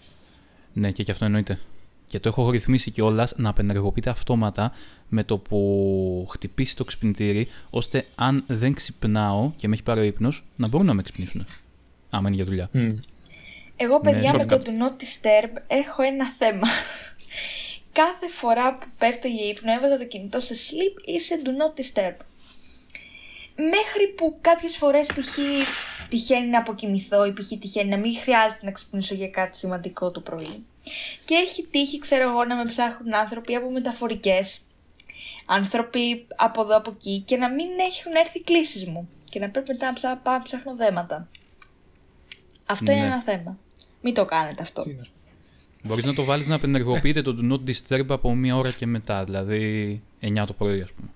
Ναι, και, και αυτό εννοείται. Και το έχω ρυθμίσει κιόλας να απενεργοποιείται αυτόματα με το που χτυπήσει το ξυπνητήρι, ώστε αν δεν ξυπνάω και με έχει πάρει ο ύπνος, να μπορούν να με ξυπνήσουν. Άμα είναι για δουλειά. Μμ. Εγώ, παιδιά, με το shortcut. Do Not Disturb έχω ένα θέμα. Κάθε φορά που πέφτω για ύπνο, έβαζα το κινητό σε sleep ή σε Do Not Disturb. Μέχρι που κάποιες φορές π.χ. τυχαίνει να αποκοιμηθώ ή π.χ. τυχαίνει να μην χρειάζεται να ξυπνήσω για κάτι σημαντικό το πρωί. Και έχει τύχει, ξέρω εγώ, να με ψάχνουν άνθρωποι από μεταφορικές, άνθρωποι από εδώ από εκεί και να μην έχουν έρθει κλήσεις μου και να πρέπει μετά να ψά- πάω να ψάχνω δέματα. Αυτό είναι Ναι. ένα θέμα. Μην το κάνετε αυτό. Τι να σου πω. Μπορείς να το βάλεις να απενεργοποιείται το Do Not Disturb από μία ώρα και μετά, δηλαδή 9 το πρωί, ας πούμε.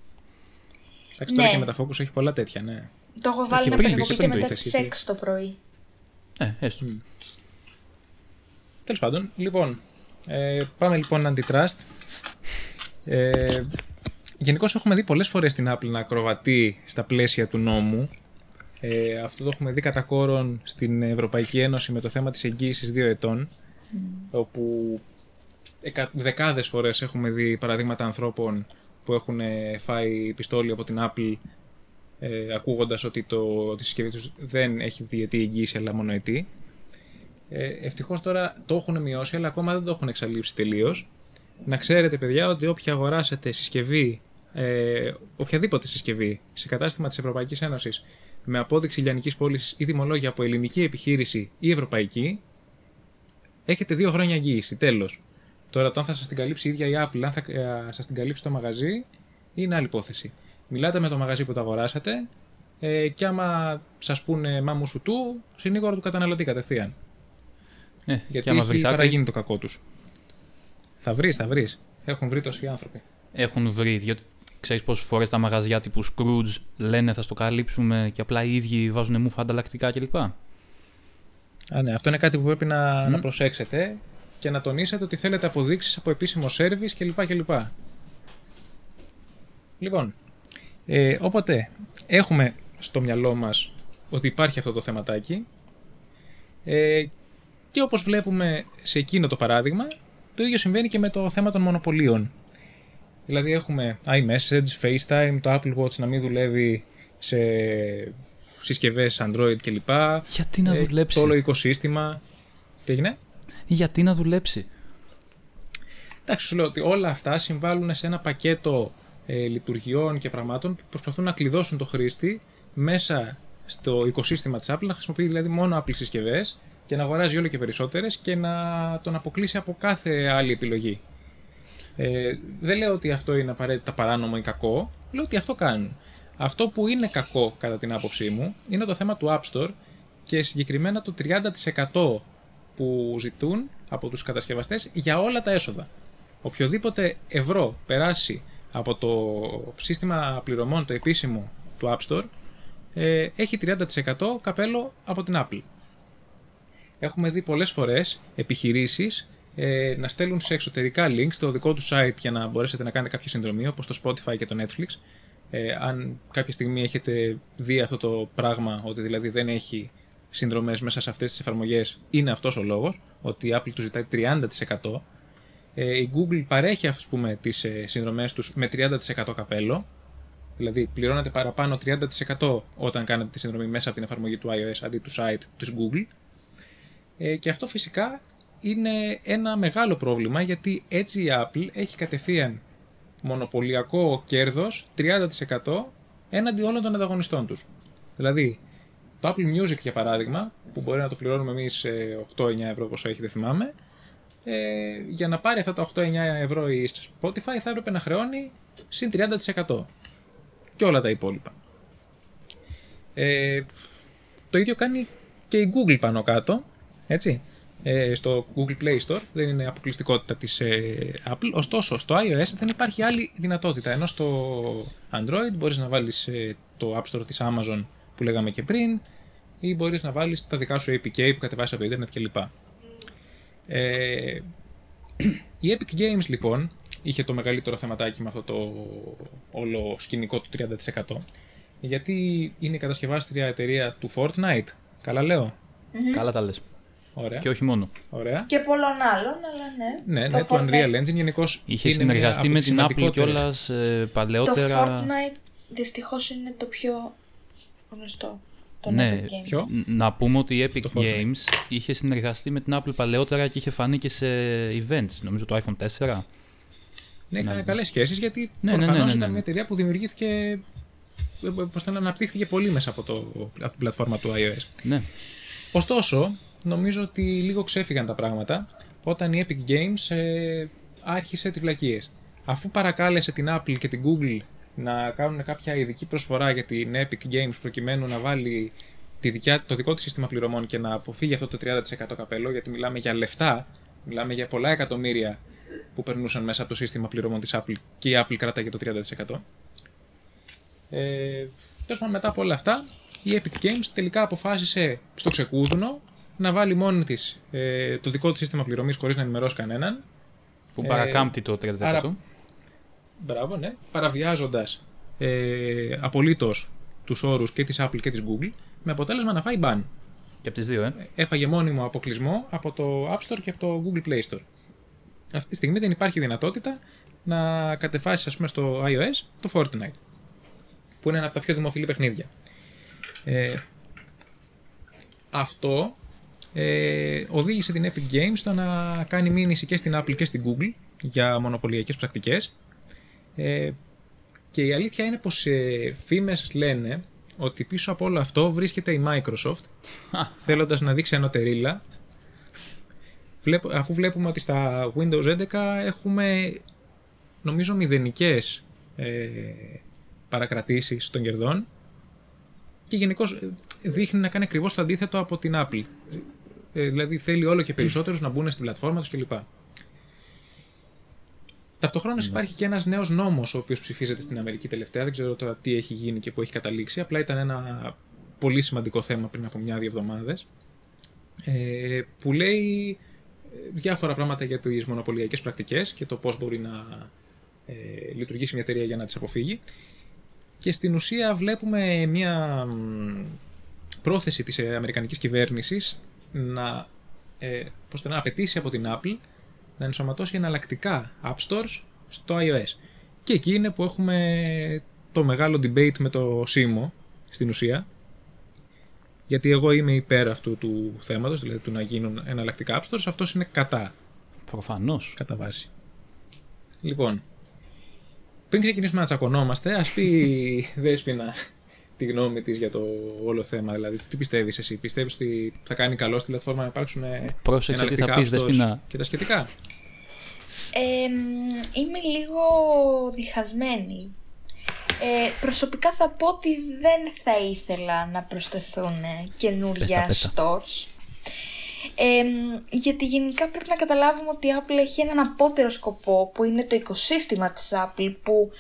Εντάξει, τώρα Ναι. και με τα Focus έχει πολλά τέτοια, ναι. Το έχω βάλει και να πριν, απενεργοποιείται πριν το μετά είχες τις εσύ. 6 το πρωί. Ε, έστω. Τέλος πάντων, λοιπόν, ε, πάμε λοιπόν antitrust. Ε, Γενικώς έχουμε δει πολλές φορές την Apple να ακροβατεί στα πλαίσια του νόμου. Ε, αυτό το έχουμε δει κατά κόρον στην Ευρωπαϊκή Ένωση με το θέμα της εγγύησης δύο ετών, όπου εκα- δεκάδες φορές έχουμε δει παραδείγματα ανθρώπων που έχουν ε, φάει πιστόλι από την Apple ε, ακούγοντας ότι το, ότι η συσκευή τους δεν έχει διετή εγγύηση αλλά μόνο ετή. Ε, Ευτυχώς τώρα το έχουν μειώσει, αλλά ακόμα δεν το έχουν εξαλείψει τελείως. Να ξέρετε, παιδιά, ότι όποια αγοράσετε συσκευή, ε, οποιαδήποτε συσκευή σε κατάστημα της Ευρωπαϊκής Ένωσης με απόδειξη λιανική πώληση ή τιμολόγια από ελληνική επιχείρηση ή ευρωπαϊκή, έχετε δύο χρόνια εγγύηση. Τέλος. Τώρα, το αν θα σας την καλύψει η ίδια η Apple, αν θα σας την καλύψει το μαγαζί, είναι άλλη υπόθεση. Μιλάτε με το μαγαζί που το αγοράσατε ε, και άμα σας πούνε μάμου σου του, συνήγορο του καταναλωτή κατευθείαν. Ε, Γιατί και άμα έχει βρεις άκρη, παραγίνει το κακό τους. Θα βρεις, θα βρεις. Έχουν βρει τόσοι άνθρωποι. έχουν βρει, διότι ξέρεις πόσες φορές τα μαγαζιά τύπου Scrooge λένε θα στο καλύψουμε και απλά οι ίδιοι βάζουν μουφα ανταλλακτικά κλπ. Α, ναι, αυτό είναι κάτι που πρέπει να, Μμ. να προσέξετε και να τονίσετε ότι θέλετε αποδείξεις από επίσημο service κλπ. κλπ. Λοιπόν, ε, όποτε έχουμε στο μυαλό μας ότι υπάρχει αυτό το θεματάκι ε, και όπως βλέπουμε σε εκείνο το παράδειγμα, το ίδιο συμβαίνει και με το θέμα των μονοπωλίων. Δηλαδή έχουμε iMessage, FaceTime, το Apple Watch να μην δουλεύει σε συσκευές Android κλπ. Γιατί να Ε, δουλέψει; Το όλο οικοσύστημα. Τι έγινε; Γιατί να δουλέψει; Εντάξει, σου λέω ότι όλα αυτά συμβάλλουν σε ένα πακέτο ε, λειτουργιών και πραγμάτων που προσπαθούν να κλειδώσουν το χρήστη μέσα στο οικοσύστημα της Apple, να χρησιμοποιεί δηλαδή μόνο Apple συσκευές και να αγοράζει όλο και περισσότερες και να τον αποκλείσει από κάθε άλλη επιλογή. Ε, δεν λέω ότι αυτό είναι απαραίτητα παράνομο ή κακό, λέω ότι αυτό κάνουν. Αυτό που είναι κακό κατά την άποψή μου είναι το θέμα του App Store και συγκεκριμένα το 30% που ζητούν από τους κατασκευαστές για όλα τα έσοδα. Οποιοδήποτε ευρώ περάσει από το σύστημα πληρωμών το επίσημο του App Store ε, έχει 30% καπέλο από την Apple. Έχουμε δει πολλές φορές επιχειρήσεις ε, να στέλνουν σε εξωτερικά links στο δικό τους site για να μπορέσετε να κάνετε κάποια συνδρομή όπως το Spotify και το Netflix. Ε, αν κάποια στιγμή έχετε δει αυτό το πράγμα, ότι δηλαδή δεν έχει συνδρομές μέσα σε αυτές τις εφαρμογές, είναι αυτός ο λόγος, ότι η Apple τους ζητάει 30%. Ε, η Google παρέχει ας πούμε τις ε, συνδρομές τους με 30% καπέλο, δηλαδή πληρώνετε παραπάνω 30% όταν κάνετε τη συνδρομή μέσα από την εφαρμογή του iOS αντί του site της Google. Ε, και αυτό φυσικά είναι ένα μεγάλο πρόβλημα γιατί έτσι η Apple έχει κατευθείαν μονοπωλιακό κέρδος 30% έναντι όλων των ανταγωνιστών τους. Δηλαδή, το Apple Music για παράδειγμα, που μπορεί να το πληρώνουμε εμείς ε, 8-9 ευρώ πόσο έχει δεν θυμάμαι, ε, για να πάρει αυτά τα 8-9 ευρώ η Spotify θα έπρεπε να χρεώνει συν 30% και όλα τα υπόλοιπα. Ε, το ίδιο κάνει και η Google πάνω κάτω, έτσι, ε, στο Google Play Store, δεν είναι αποκλειστικότητα της ε, Apple, ωστόσο στο iOS δεν υπάρχει άλλη δυνατότητα, ενώ στο Android μπορείς να βάλεις ε, το App Store της Amazon που λέγαμε και πριν ή μπορείς να βάλεις τα δικά σου APK που κατεβάσεις από το ίντερνετ κλπ. Ε, η Epic Games λοιπόν είχε το μεγαλύτερο θεματάκι με αυτό το όλο σκηνικό του 30% γιατί είναι η κατασκευάστρια εταιρεία του Fortnite. Καλά λέω; Καλά τα λες. Ωραία. Και όχι μόνο. Mm-hmm. Ωραία. Και πολλών άλλων, αλλά ναι. Ναι, Το ναι, του Fortnite- Unreal Engine γενικώς. Είχε συνεργαστεί με την Apple κιόλας ε, Το παλαιότερα. Fortnite δυστυχώς είναι το πιο γνωστό. Το Ναι, Epic Games. Ποιο; Ν- Να πούμε ότι η Epic Το Fortnite. Games είχε συνεργαστεί με την Apple παλαιότερα και είχε φανεί και σε events. Νομίζω το iPhone 4. Ναι, είχαν Ναι. καλές σχέσεις γιατί Ναι, ναι, ναι, προφανώς ναι, ναι, ήταν ναι. μια εταιρεία που δημιουργήθηκε. ε, Πώς το λένε, αναπτύχθηκε πολύ μέσα από, το, από την πλατφόρμα του iOS. Ναι. Ωστόσο, νομίζω ότι λίγο ξέφυγαν τα πράγματα όταν η Epic Games ε, άρχισε τις βλακίες. Αφού παρακάλεσε την Apple και την Google να κάνουν κάποια ειδική προσφορά για την Epic Games προκειμένου να βάλει τη δικιά, το δικό της σύστημα πληρωμών και να αποφύγει αυτό το 30% καπέλο, γιατί μιλάμε για λεφτά, μιλάμε για πολλά εκατομμύρια που περνούσαν μέσα από το σύστημα πληρωμών της Apple και η Apple κράταγε το 30%. Ε, Τέλος πάντων, μετά από όλα αυτά, η Epic Games τελικά αποφάσισε στο ξεκούδουνο να βάλει μόνη της ε, το δικό της σύστημα πληρωμής χωρίς να ενημερώσει κανέναν. Που Ε, παρακάμπτει το 30%. άρα- Μπράβο, ναι. Παραβιάζοντας ε, απολύτως τους όρους και της Apple και της Google, με αποτέλεσμα να φάει ban. Και από τις δύο, ε. Έφαγε μόνιμο αποκλεισμό από το App Store και από το Google Play Store. Αυτή τη στιγμή δεν υπάρχει δυνατότητα να κατεβάσεις ας πούμε στο iOS το Fortnite, που είναι ένα από τα πιο δημοφιλή παιχνίδια. Ε, αυτό ε, οδήγησε την Epic Games στο να κάνει μήνυση και στην Apple και στην Google για μονοπωλιακές πρακτικές ε, και η αλήθεια είναι πως ε, φήμες λένε ότι πίσω από όλο αυτό βρίσκεται η Microsoft θέλοντας να δείξει ενωτερίλα Βλέπω- αφού βλέπουμε ότι στα Windows 11 έχουμε νομίζω μηδενικές ε, παρακρατήσεις των κερδών και γενικώς δείχνει να κάνει ακριβώς το αντίθετο από την Apple. Ε, δηλαδή θέλει όλο και περισσότερους να μπουν στην πλατφόρμα τους κλπ. Ταυτόχρονα υπάρχει και ένας νέος νόμος ο οποίος ψηφίζεται στην Αμερική τελευταία. Δεν ξέρω τώρα τι έχει γίνει και που έχει καταλήξει. Απλά ήταν ένα πολύ σημαντικό θέμα πριν από μια-δύο εβδομάδες. Ε, που λέει ε, διάφορα πράγματα για τις μονοπωλιακές πρακτικές και το πώς μπορεί να ε, λειτουργήσει μια εταιρεία για να τις αποφύγει. Και στην ουσία βλέπουμε μια μ, πρόθεση της ε, Αμερικανικής κυβέρνησης να, ε, πώς το να απαιτήσει από την Apple να ενσωματώσει εναλλακτικά App Stores στο iOS. Και εκεί είναι που έχουμε το μεγάλο debate με το Simo στην ουσία. Γιατί εγώ είμαι υπέρ αυτού του θέματος, δηλαδή του να γίνουν εναλλακτικά App Stores, αυτός είναι κατά Προφανώς. κατά βάση. Λοιπόν, πριν ξεκινήσουμε να τσακωνόμαστε, ας πει η Δέσποινα τη γνώμη της για το όλο θέμα. Δηλαδή, τι πιστεύεις εσύ, πιστεύεις ότι θα κάνει καλό στη πλατφόρμα να υπάρξουν ε, Πρόσεξε τι θα εναλλακτικά πεις, App Stores Δεσποινα. και τα σχετικά; Ε, μ, είμαι λίγο διχασμένη. Ε, προσωπικά θα πω ότι δεν θα ήθελα να προσθεθούν καινούργια Πες τα, πες τα. stores. Ε, μ, γιατί γενικά πρέπει να καταλάβουμε ότι η Apple έχει έναν απότερο σκοπό που είναι το οικοσύστημα της Apple που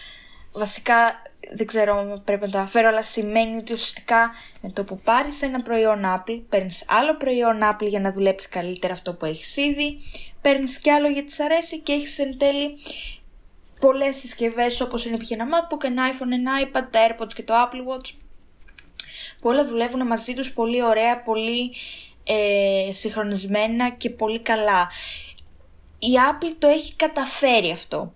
βασικά δεν ξέρω αν πρέπει να το αναφέρω αλλά σημαίνει ότι ουσιαστικά με το που πάρεις ένα προϊόν Apple παίρνεις άλλο προϊόν Apple για να δουλέψει καλύτερα αυτό που έχεις ήδη παίρνεις κι άλλο γιατί σ' αρέσει και έχεις εν τέλει πολλές συσκευές όπως είναι π.χ. ένα MacBook, ένα iPhone, ένα iPad, τα AirPods και το Apple Watch που όλα δουλεύουν μαζί τους πολύ ωραία, πολύ ε, συγχρονισμένα και πολύ καλά. Η Apple το έχει καταφέρει αυτό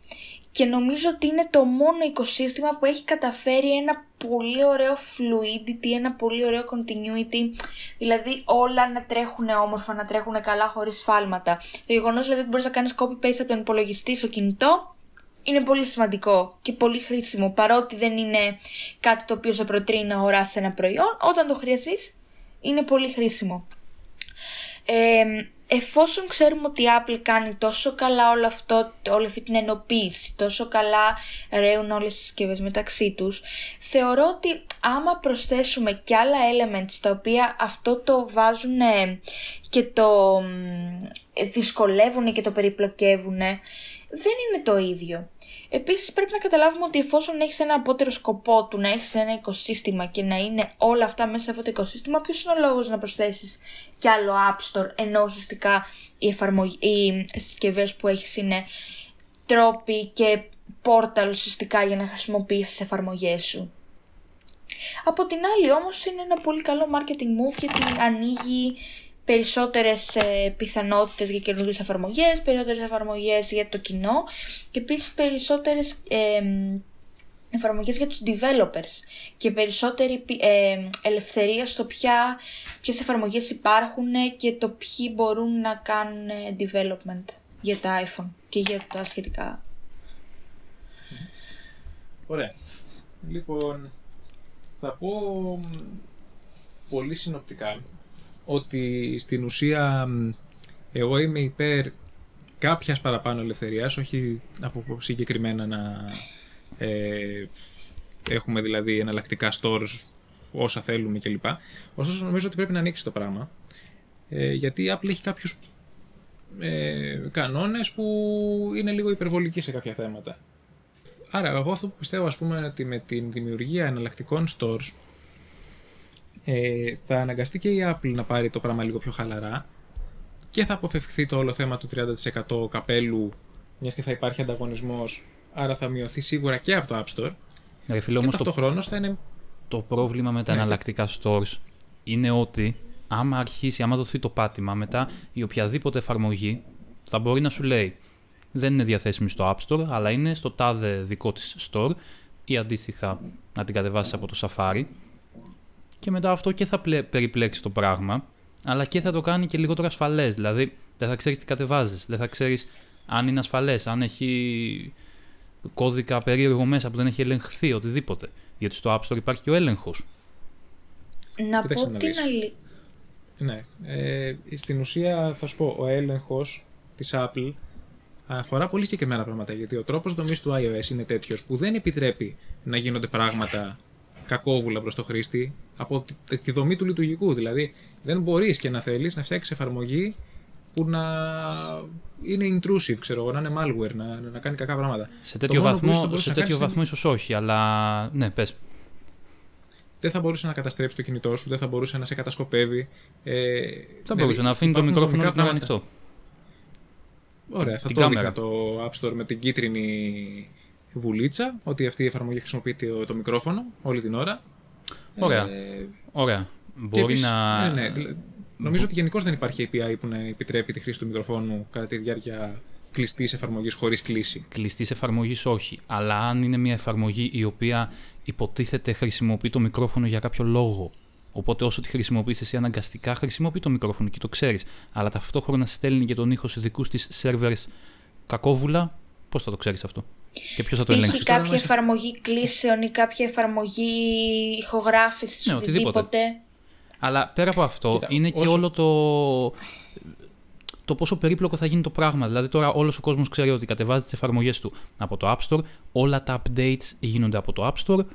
και νομίζω ότι είναι το μόνο οικοσύστημα που έχει καταφέρει ένα πολύ ωραίο fluidity, ένα πολύ ωραίο continuity, δηλαδή όλα να τρέχουν όμορφα, να τρέχουν καλά χωρίς σφάλματα. Το γεγονός δηλαδή ότι μπορείς να κάνεις copy-paste από τον υπολογιστή στο κινητό είναι πολύ σημαντικό και πολύ χρήσιμο παρότι δεν είναι κάτι το οποίο σε προτρύνει να αγοράσεις ένα προϊόν, όταν το χρειαστείς είναι πολύ χρήσιμο. Ε, εφόσον ξέρουμε ότι η Apple κάνει τόσο καλά όλο αυτό, όλη αυτή την ενοποίηση, τόσο καλά ρέουν όλες τις συσκευές μεταξύ τους, θεωρώ ότι άμα προσθέσουμε και άλλα elements τα οποία αυτό το βάζουν ε, και το μ, δυσκολεύουν και το περιπλοκεύουν, δεν είναι το ίδιο. Επίσης πρέπει να καταλάβουμε ότι εφόσον έχεις ένα απότερο σκοπό του να έχεις ένα οικοσύστημα και να είναι όλα αυτά μέσα σε αυτό το οικοσύστημα, ποιος είναι ο λόγος να προσθέσεις κι άλλο App Store, ενώ ουσιαστικά οι, εφαρμογ... οι συσκευές που έχεις είναι τρόποι και πόρταλ ουσιαστικά για να χρησιμοποιήσεις τις εφαρμογές σου. Από την άλλη όμως είναι ένα πολύ καλό marketing move γιατί ανοίγει περισσότερες ε, πιθανότητες για καινούργιες εφαρμογές, περισσότερες εφαρμογές για το κοινό και επίσης περισσότερες ε, εφαρμογές για τους developers και περισσότερη πι- ε, ελευθερία στο ποια, ποιες εφαρμογές υπάρχουν και το ποιοι μπορούν να κάνουν ε, development για τα iPhone και για τα σχετικά. Ωραία. Λοιπόν, θα πω μ, πολύ συνοπτικά ότι στην ουσία μ, εγώ είμαι υπέρ κάποιας παραπάνω ελευθερίας, όχι από συγκεκριμένα να ε, έχουμε δηλαδή εναλλακτικά stores όσα θέλουμε κλπ. Ωστόσο νομίζω ότι πρέπει να ανοίξει το πράγμα, ε, γιατί η Apple έχει κάποιους ε, κανόνες που είναι λίγο υπερβολικοί σε κάποια θέματα. Άρα, εγώ αυτό που πιστεύω, ας πούμε, ότι με την δημιουργία εναλλακτικών stores ε, θα αναγκαστεί και η Apple να πάρει το πράγμα λίγο πιο χαλαρά και θα αποφευχθεί το όλο θέμα του 30% καπέλου, μιας και θα υπάρχει ανταγωνισμός, άρα θα μειωθεί σίγουρα και από το App Store. Ρε φίλε, και όμως το, ταυτόχρονα θα είναι. το πρόβλημα με τα Ναι, εναλλακτικά stores είναι ότι άμα αρχίσει, άμα δοθεί το πάτημα, μετά η οποιαδήποτε εφαρμογή θα μπορεί να σου λέει δεν είναι διαθέσιμη στο App Store, αλλά είναι στο τάδε δικό της store ή αντίστοιχα να την κατεβάσεις από το Safari και μετά αυτό και θα πλε- περιπλέξει το πράγμα, αλλά και θα το κάνει και λιγότερο ασφαλές. Δηλαδή, δεν θα ξέρεις τι κατεβάζεις, δεν θα ξέρεις αν είναι ασφαλές, αν έχει κώδικα περίεργο μέσα που δεν έχει ελεγχθεί, οτιδήποτε. Γιατί στο App Store υπάρχει και ο έλεγχος. Να Κοίταξε πω να την δεις. αλήθεια. Ναι. Ε, στην ουσία, θα σου πω, ο έλεγχος της Apple αφορά πολύ συγκεκριμένα πράγματα. Γιατί ο τρόπος δομής του iOS είναι τέτοιος που δεν επιτρέπει να γίνονται πράγματα κακόβουλα προς το χρήστη από τη- τη δομή του λειτουργικού. Δηλαδή, δεν μπορείς και να θέλεις να φτιάξεις εφαρμογή που να είναι intrusive, ξέρω εγώ, να είναι malware, να, να κάνει κακά πράγματα. Σε τέτοιο μόνο που ίσως θα βαθμό, μπορούσε σε να τέτοιο κάνεις βαθμό ίσως όχι, αλλά ναι, πες. Δεν θα μπορούσε να καταστρέψει το κινητό σου, δεν θα μπορούσε να σε κατασκοπεύει. Ε, Θα δηλαδή, μπορούσε να αφήνει το υπάρχουν μικρόφωνο δομικά όλη την ώρα πράγματα. ανοιχτό. Ωραία, θα την το κάμερα. έδειχα το App Store με την κίτρινη βουλίτσα, ότι αυτή η εφαρμογή χρησιμοποιεί το, το μικρόφωνο όλη την ώρα. Ωραία. Ε, Ωραία. και Μπορεί επίσης- να. Ναι, ναι, δηλα- νομίζω ότι γενικώς δεν υπάρχει API που να επιτρέπει τη χρήση του μικροφόνου κατά τη διάρκεια κλειστής εφαρμογής χωρίς κλίση. Κλειστής εφαρμογής όχι. Αλλά αν είναι μια εφαρμογή η οποία υποτίθεται χρησιμοποιεί το μικρόφωνο για κάποιο λόγο. Οπότε όσο τη χρησιμοποιείς εσύ αναγκαστικά χρησιμοποιεί το μικρόφωνο και το ξέρεις. Αλλά ταυτόχρονα στέλνει και τον ήχο σε δικούς της servers κακόβουλα. Πώς θα το ξέρεις αυτό; Και ποιος θα το ελέγξει. Π.χ. τώρα κάποια μέσα- εφαρμογή κλήσεων ή κάποια εφαρμογή ηχογράφησης, Ναι, οτιδήποτε. οτιδήποτε. Αλλά πέρα από αυτό Κοίτα, είναι και όσο- όλο το. Το πόσο περίπλοκο θα γίνει το πράγμα. Δηλαδή, τώρα όλος ο κόσμος ξέρει ότι κατεβάζει τις εφαρμογές του από το App Store, όλα τα updates γίνονται από το App Store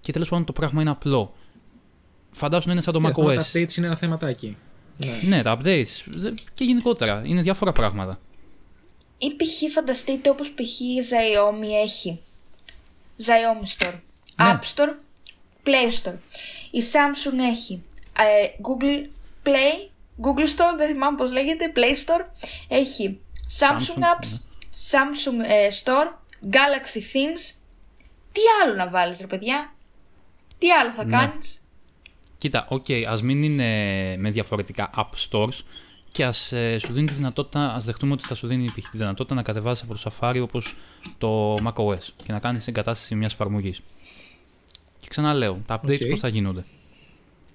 και τέλος πάντων το πράγμα είναι απλό. Φαντάσου να είναι σαν το Και αυτά macOS. τα updates είναι ένα θεματάκι. Ναι. Ναι, τα updates δε- και γενικότερα είναι διάφορα πράγματα. Ή π.χ. φανταστείτε όπως π.χ. η Xiaomi έχει. Xiaomi Store. Ναι. App Store. Play Store. Η Samsung έχει ε, Google Play. Google Store, δεν θυμάμαι πώς λέγεται. Play Store. Έχει Samsung, Samsung, Apps. ναι. Samsung ε, Store. Galaxy Themes. Τι άλλο να βάλεις ρε παιδιά; Τι άλλο θα Ναι. κάνεις; Κοίτα, οκ, ας μην είναι με διαφορετικά app stores και ας ε, σου δίνει τη δυνατότητα, ας δεχτούμε ότι θα σου δίνει π.χ. τη δυνατότητα να κατεβάσεις από το Safari όπως το macOS και να κάνεις εγκατάσταση μιας εφαρμογής. Και ξαναλέω, τα updates Οκ. πώς θα γίνονται.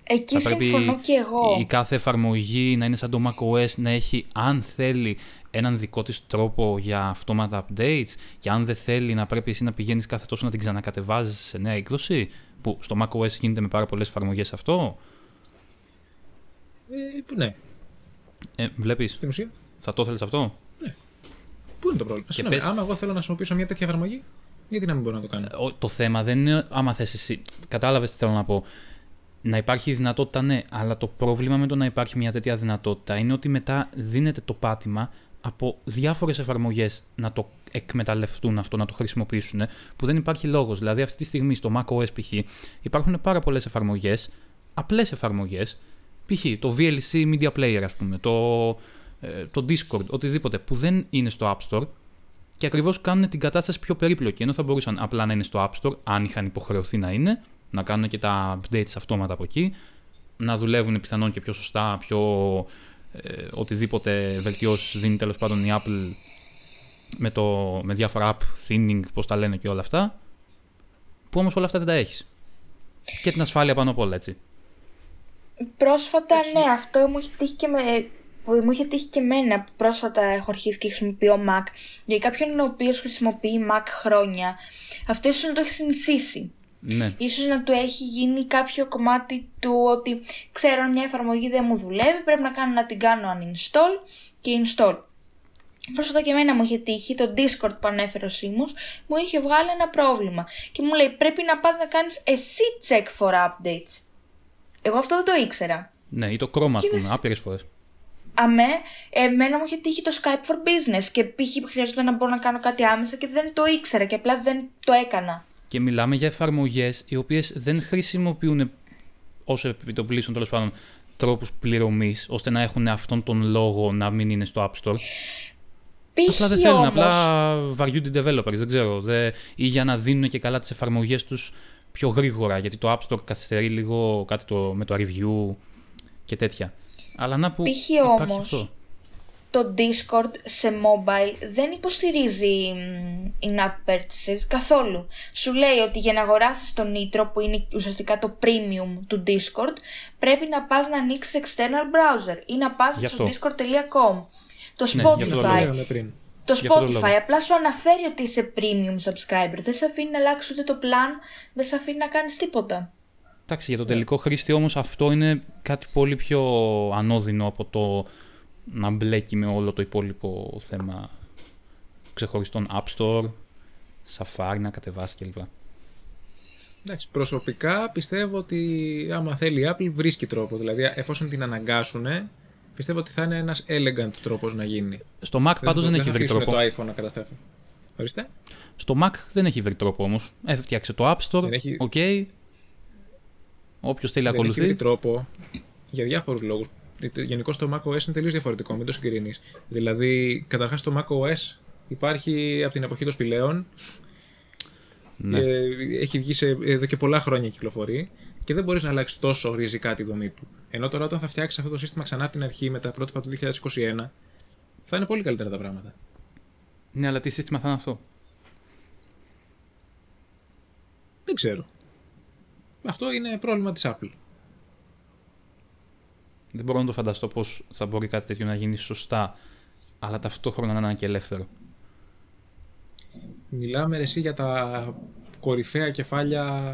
Εκεί θα πρέπει συμφωνώ και εγώ. η κάθε εφαρμογή να είναι σαν το macOS, να έχει αν θέλει έναν δικό της τρόπο για αυτόματα updates και αν δεν θέλει να πρέπει εσύ να πηγαίνεις κάθε τόσο να την ξανακατεβάζεις σε νέα έκδοση που στο macOS γίνεται με πάρα πολλές εφαρμογές αυτό. Ε, που ναι, Ε, βλέπεις, στην ουσία. θα το ήθελες αυτό; Πού είναι το πρόβλημα; Συγγνώμη, πες- Άμα εγώ θέλω να χρησιμοποιήσω μια τέτοια εφαρμογή, γιατί να μην μπορώ να το κάνω; Ο- το θέμα δεν είναι άμα θες εσύ. Κατάλαβες τι θέλω να πω. Να υπάρχει η δυνατότητα, ναι, αλλά το πρόβλημα με το να υπάρχει μια τέτοια δυνατότητα είναι ότι μετά δίνεται το πάτημα από διάφορες εφαρμογές να το εκμεταλλευτούν αυτό, να το χρησιμοποιήσουν, που δεν υπάρχει λόγος. Δηλαδή αυτή τη στιγμή στο macOS π.χ. υπάρχουν πάρα πολλές εφαρμογές, απλές εφαρμογές, π.χ. το VLC Media Player ας πούμε, το, ε, το Discord, οτιδήποτε, που δεν είναι στο App Store και ακριβώς κάνουν την κατάσταση πιο περίπλοκη. Ενώ θα μπορούσαν απλά να είναι στο App Store, αν είχαν υποχρεωθεί να είναι, να κάνουν και τα updates αυτόματα από εκεί, να δουλεύουν πιθανόν και πιο σωστά, πιο ε, οτιδήποτε βελτιώσεις δίνει τέλος πάντων η Apple με, το, με διάφορα app thinning, πώς τα λένε και όλα αυτά. Που όμως όλα αυτά δεν τα έχεις. Και την ασφάλεια πάνω απ' όλα, έτσι. Πρόσφατα, ναι, αυτό μου είχε τύχει και με. που Μου είχε τύχει και εμένα που πρόσφατα έχω αρχίσει και χρησιμοποιώ Mac. Για κάποιον ο οποίος χρησιμοποιεί Mac χρόνια, αυτό ίσως να το έχει συνηθίσει. Ναι. Ίσως να του έχει γίνει κάποιο κομμάτι του ότι ξέρω αν μια εφαρμογή δεν μου δουλεύει, πρέπει να κάνω να την κάνω uninstall και install. Πρόσφατα και εμένα μου είχε τύχει, το Discord που ανέφερε ο Σίμος, μου είχε βγάλει ένα πρόβλημα. Και μου λέει πρέπει να πας να κάνεις εσύ check for updates. Εγώ αυτό δεν το ήξερα. Ναι, ή το Chrome, ας Και πούμε, μες- άπειρες φορές. Αμέ, εμένα μου είχε τύχει το Skype for Business και π.χ. χρειαζόταν να μπορώ να κάνω κάτι άμεσα και δεν το ήξερα και απλά δεν το έκανα. Και μιλάμε για εφαρμογές οι οποίες δεν χρησιμοποιούν όσο επιτοπλίσουν τέλος πάντων τρόπους πληρωμής, ώστε να έχουν αυτόν τον λόγο να μην είναι στο App Store. Π.χ. Απλά δεν θέλουν, όμως, απλά βαριούνται οι developers, δεν ξέρω. Δε, ή για να δίνουν και καλά τις εφαρμογές τους πιο γρήγορα, γιατί το App Store καθυστερεί λίγο κάτι το, με το review και τέτοια. Αλλά να που Π.χ. υπάρχει όμως, αυτό. το Discord σε mobile δεν υποστηρίζει μ, in-app purchases καθόλου. Σου λέει ότι για να αγοράσεις το Nitro που είναι ουσιαστικά το premium του Discord πρέπει να πας να ανοίξεις external browser ή να πας Γι' στο αυτό. discord.com. Το Ναι, γι' αυτό το Το Spotify, λέγαμε πριν. το Γι' αυτό το Spotify λόγο; απλά σου αναφέρει ότι είσαι premium subscriber. Δεν σε αφήνει να αλλάξεις ούτε το plan, δεν σε αφήνει να κάνεις τίποτα. Εντάξει, για τον τελικό χρήστη όμως αυτό είναι κάτι πολύ πιο ανώδυνο από το να μπλέκει με όλο το υπόλοιπο θέμα ξεχωριστών App Store, Safari να κατεβάσει κλπ. Εντάξει, προσωπικά πιστεύω ότι άμα θέλει η Apple βρίσκει τρόπο. Δηλαδή, εφόσον την αναγκάσουν, πιστεύω ότι θα είναι ένας elegant τρόπος να γίνει. Στο Mac πάντως δεν, θα έχει βρει αφήσουν τρόπο. το iPhone να καταστρέφει. Ορίστε. Στο Mac δεν έχει βρει τρόπο όμως. Έφτιαξε το App Store, Δεν έχει- οκ. Όποιος θέλει να Δεν έχει βρει ακολουθεί. τρόπο για διάφορους λόγους. Γενικώ το macOS είναι τελείως διαφορετικό, μην το συγκρίνεις. Δηλαδή, καταρχάς το macOS υπάρχει από την εποχή των σπηλαίων. Ναι. Ε, έχει βγει σε, εδώ και πολλά χρόνια κυκλοφορεί και δεν μπορείς να αλλάξεις τόσο ριζικά τη δομή του. Ενώ τώρα όταν θα φτιάξεις αυτό το σύστημα ξανά από την αρχή με τα πρότυπα του 2021, θα είναι πολύ καλύτερα τα πράγματα. ναι, αλλά τι σύστημα θα είναι αυτό; Δεν ξέρω. Αυτό είναι πρόβλημα της Apple. Δεν μπορώ να το φανταστώ πώς θα μπορεί κάτι τέτοιο να γίνει σωστά, αλλά ταυτόχρονα να είναι και ελεύθερο. Μιλάμε ρε, εσύ για τα κορυφαία κεφάλια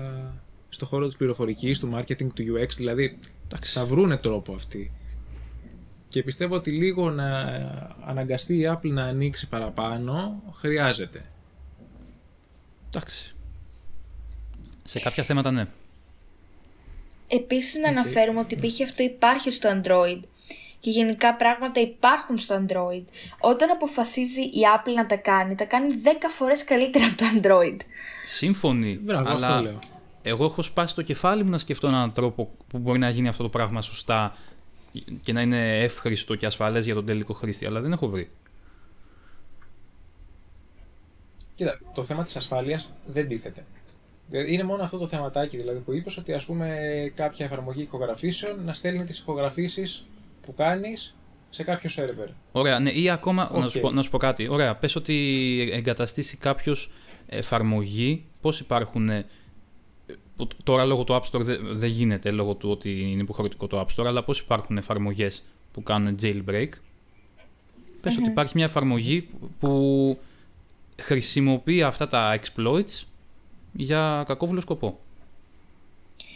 στο χώρο της πληροφορικής, του marketing, του UX, δηλαδή Εντάξει. θα βρούνε τρόπο αυτοί. Και πιστεύω ότι λίγο να αναγκαστεί η Apple να ανοίξει παραπάνω χρειάζεται. Εντάξει. Σε κάποια θέματα ναι. Επίσης να αναφέρουμε ότι π.χ. αυτό υπάρχει στο Android και γενικά πράγματα υπάρχουν στο Android. Όταν αποφασίζει η Apple να τα κάνει, τα κάνει 10 φορές καλύτερα από το Android. Σύμφωνοι. Μπράβο, αλλά αυτό λέω. Εγώ έχω σπάσει το κεφάλι μου να σκεφτώ έναν τρόπο που μπορεί να γίνει αυτό το πράγμα σωστά και να είναι εύχριστο και ασφαλές για τον τελικό χρήστη, αλλά δεν έχω βρει. Κοίτα, το θέμα της ασφάλειας δεν τίθεται. Δηλαδή, Είναι μόνο αυτό το θεματάκι δηλαδή, που είπες ότι ας πούμε κάποια εφαρμογή ηχογραφήσεων να στέλνει τις ηχογραφήσεις που κάνεις σε κάποιο σερβερ. Ωραία, ναι, ή ακόμα, να, σου Οκ. πω, να σου πω κάτι. Ωραία, πες ότι εγκαταστήσει κάποιος εφαρμογή, πώς υπάρχουν, ε, που τώρα λόγω του App Store δεν δεν γίνεται λόγω του ότι είναι υποχρεωτικό το App Store, αλλά πώς υπάρχουν εφαρμογές που κάνουν jailbreak. Πες ότι υπάρχει μια εφαρμογή που χρησιμοποιεί αυτά τα exploits για κακόβουλο σκοπό.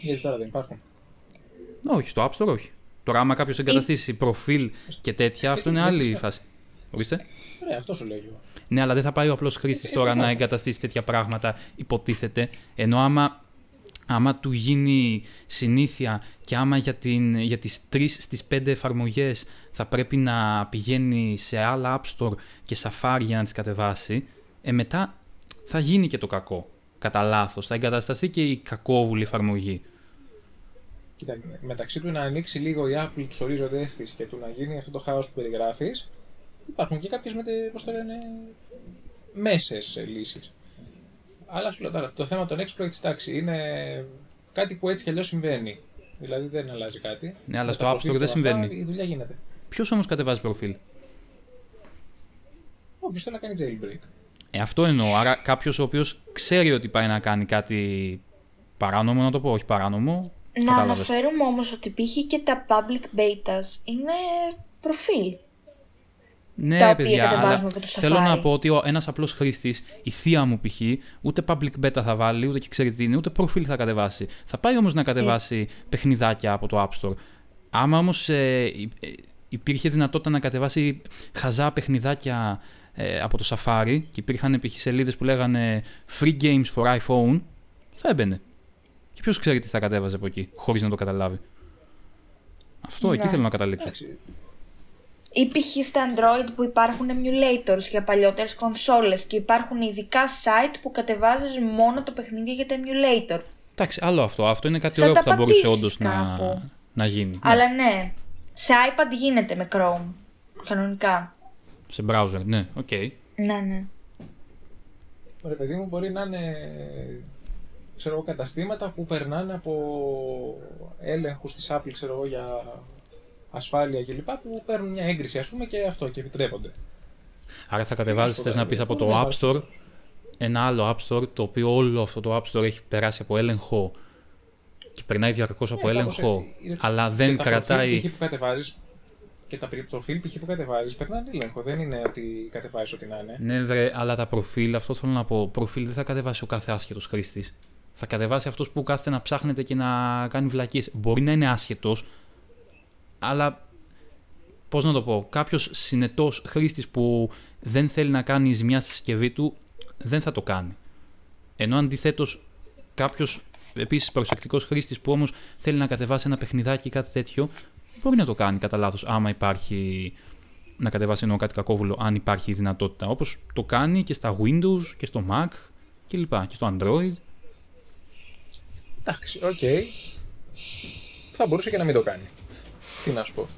Γιατί τώρα δεν υπάρχουν. Όχι, στο App Store όχι. Τώρα, άμα κάποιο εγκαταστήσει προφίλ και τέτοια, αυτό είναι δεν άλλη ξέρω. φάση. Ορίστε. Ωραία, αυτό σου λέω εγώ. Ναι, αλλά δεν θα πάει ο απλό χρήστη τώρα να εγκαταστήσει τέτοια πράγματα, υποτίθεται. Ενώ άμα, άμα του γίνει συνήθεια και άμα για, την, για τις τρεις στις πέντε εφαρμογές θα πρέπει να πηγαίνει σε άλλα App Store και Safari για να τις κατεβάσει, ε, μετά θα γίνει και το κακό. Κατά λάθος. Θα εγκατασταθεί και η κακόβουλη εφαρμογή. Κοίτα, μεταξύ του να ανοίξει λίγο η Apple τους ορίζοντέ της και του να γίνει αυτό το χάος που περιγράφεις, υπάρχουν και κάποιες πώς το λένε, μέσες λύσεις. Αλλά σου λέω τώρα, το θέμα των exploits, εντάξει, είναι κάτι που έτσι κι αλλιώς συμβαίνει. Δηλαδή δεν αλλάζει κάτι. Ναι, αλλά Με στο τα App προφίλ Store δεν και όλα αυτά, συμβαίνει. Η δουλειά γίνεται. Ποιος όμως κατεβάζει προφίλ; Όποιος θέλει να κάνει jailbreak. Ε, αυτό εννοώ. Άρα κάποιος ο οποίος ξέρει ότι πάει να κάνει κάτι παράνομο, να το πω, όχι παράνομο. Να κατάλαβες. αναφέρουμε όμως ότι π.χ. και τα public betas είναι προφίλ. Ναι, τα οποία παιδιά, κατεβάζουμε αλλά από το θέλω Safari. να πω ότι ένας απλός χρήστης, η θεία μου π.χ., ούτε public beta θα βάλει, ούτε και ξέρει τι είναι, ούτε προφίλ θα κατεβάσει. Θα πάει όμως να κατεβάσει παιχνιδάκια από το App Store. Άμα όμως ε, υ- ε, υπήρχε δυνατότητα να κατεβάσει χαζά παιχνιδάκια ε, από το Safari και υπήρχαν π.χ. σελίδες που λέγανε Free Games for iPhone, θα έμπαινε. Και ποιος ξέρει τι θα κατέβαζε από εκεί, χωρίς να το καταλάβει. Αυτό, εκεί Ναι. θέλω να καταλήξω. Εντάξει, Ή π.χ. στα Android που υπάρχουν emulators για παλιότερες κονσόλες και υπάρχουν ειδικά site που κατεβάζεις μόνο το παιχνίδι για το emulator. Εντάξει, άλλο αυτό. Αυτό είναι κάτι Θα ωραίο τα που θα μπορούσε όντως πατήσεις να, κάπου. να γίνει. Ναι, Αλλά ναι, σε iPad γίνεται με Chrome. Κανονικά. Σε browser, ναι, οκ. Ναι, ναι. Ρε παιδί μου, μπορεί να είναι ξέρω, εγώ, καταστήματα που περνάνε από έλεγχους της Apple ξέρω, εγώ, για ασφάλεια κλπ. που παίρνουν μια έγκριση ας πούμε και αυτό και επιτρέπονται. Άρα θα κατεβάζεις, θες να πεις από το Ναι, App βάζεις Store το- ένα άλλο App Store το οποίο όλο αυτό το App Store έχει περάσει από έλεγχο και περνάει διαρκώς από Ναι, κάπως έλεγχο, έτσι. Είναι- αλλά και δεν τα κρατάει. προφίλ π.χ. που κατεβάζεις και τα προφίλ π.χ. που κατεβάζεις περνάνε έλεγχο. Δεν είναι ότι κατεβάζεις ό,τι να είναι. Ναι, βρε, αλλά τα προφίλ, αυτό θέλω να πω. Προφίλ δεν θα κατεβάσει ο κάθε άσχετος χρήστης. Θα κατεβάσει αυτός που κάθεται να ψάχνετε και να κάνει βλακίες. Μπορεί να είναι άσχετος, αλλά πώς να το πω, κάποιος συνετός χρήστης που δεν θέλει να κάνει ζημιά στη συσκευή του, δεν θα το κάνει. Ενώ αντιθέτως, κάποιος επίσης προσεκτικός χρήστης που όμως θέλει να κατεβάσει ένα παιχνιδάκι ή κάτι τέτοιο, μπορεί να το κάνει κατά λάθος, άμα υπάρχει να κατεβάσει εννοώ κάτι κακόβουλο, αν υπάρχει η δυνατότητα. Όπως το κάνει και στα Windows και στο Mac κλπ. Και στο Android. Εντάξει, οκ. Θα μπορούσε και να μην το κάνει. Τι να σου πω.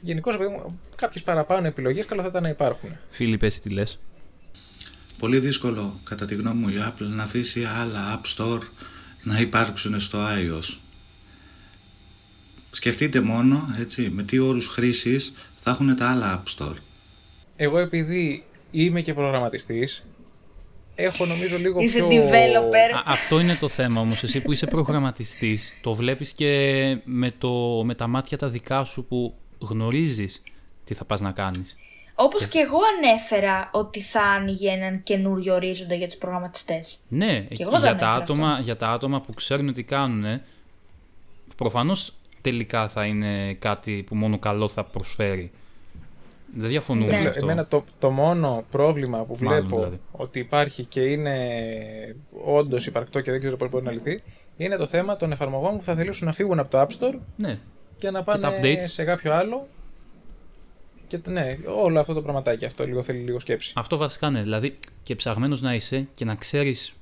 Γενικώς, κάποιες παραπάνω επιλογές καλό θα ήταν να υπάρχουν. Φίλιππ, εσύ τι λες; Πολύ δύσκολο, κατά τη γνώμη μου, η Apple να αφήσει άλλα App Store να υπάρξουν στο iOS. Σκεφτείτε μόνο, έτσι, με τι όρους χρήσης θα έχουν τα άλλα App Store. Εγώ επειδή είμαι και προγραμματιστής, έχω νομίζω λίγο Είσαι πιο... developer. Α, αυτό είναι το θέμα όμως. Εσύ που είσαι προγραμματιστής, το βλέπεις και με, το, με τα μάτια τα δικά σου που γνωρίζεις τι θα πας να κάνεις; Όπως και εγώ ανέφερα ότι θα άνοιγε έναν καινούριο ορίζοντα για τους προγραμματιστές. Ναι, Και εγώ το για τα, ανέφερα άτομα, αυτό. για τα άτομα που ξέρουν τι κάνουν, προφανώς τελικά θα είναι κάτι που μόνο καλό θα προσφέρει. Δεν διαφωνούμε Ναι. σε αυτό. Εμένα το, το μόνο πρόβλημα που Μάλλον, βλέπω δηλαδή. ότι υπάρχει και είναι όντως υπαρκτό και δεν ξέρω πώς μπορεί να λυθεί, είναι το θέμα των εφαρμογών που θα θελήσουν να φύγουν από το App Store Ναι, και να τα πάνε updates. σε κάποιο άλλο. Και ναι, όλο αυτό το πραγματάκι αυτό λίγο θέλει λίγο σκέψη. Αυτό βασικά ναι. Δηλαδή και ψαγμένος να είσαι και να ξέρεις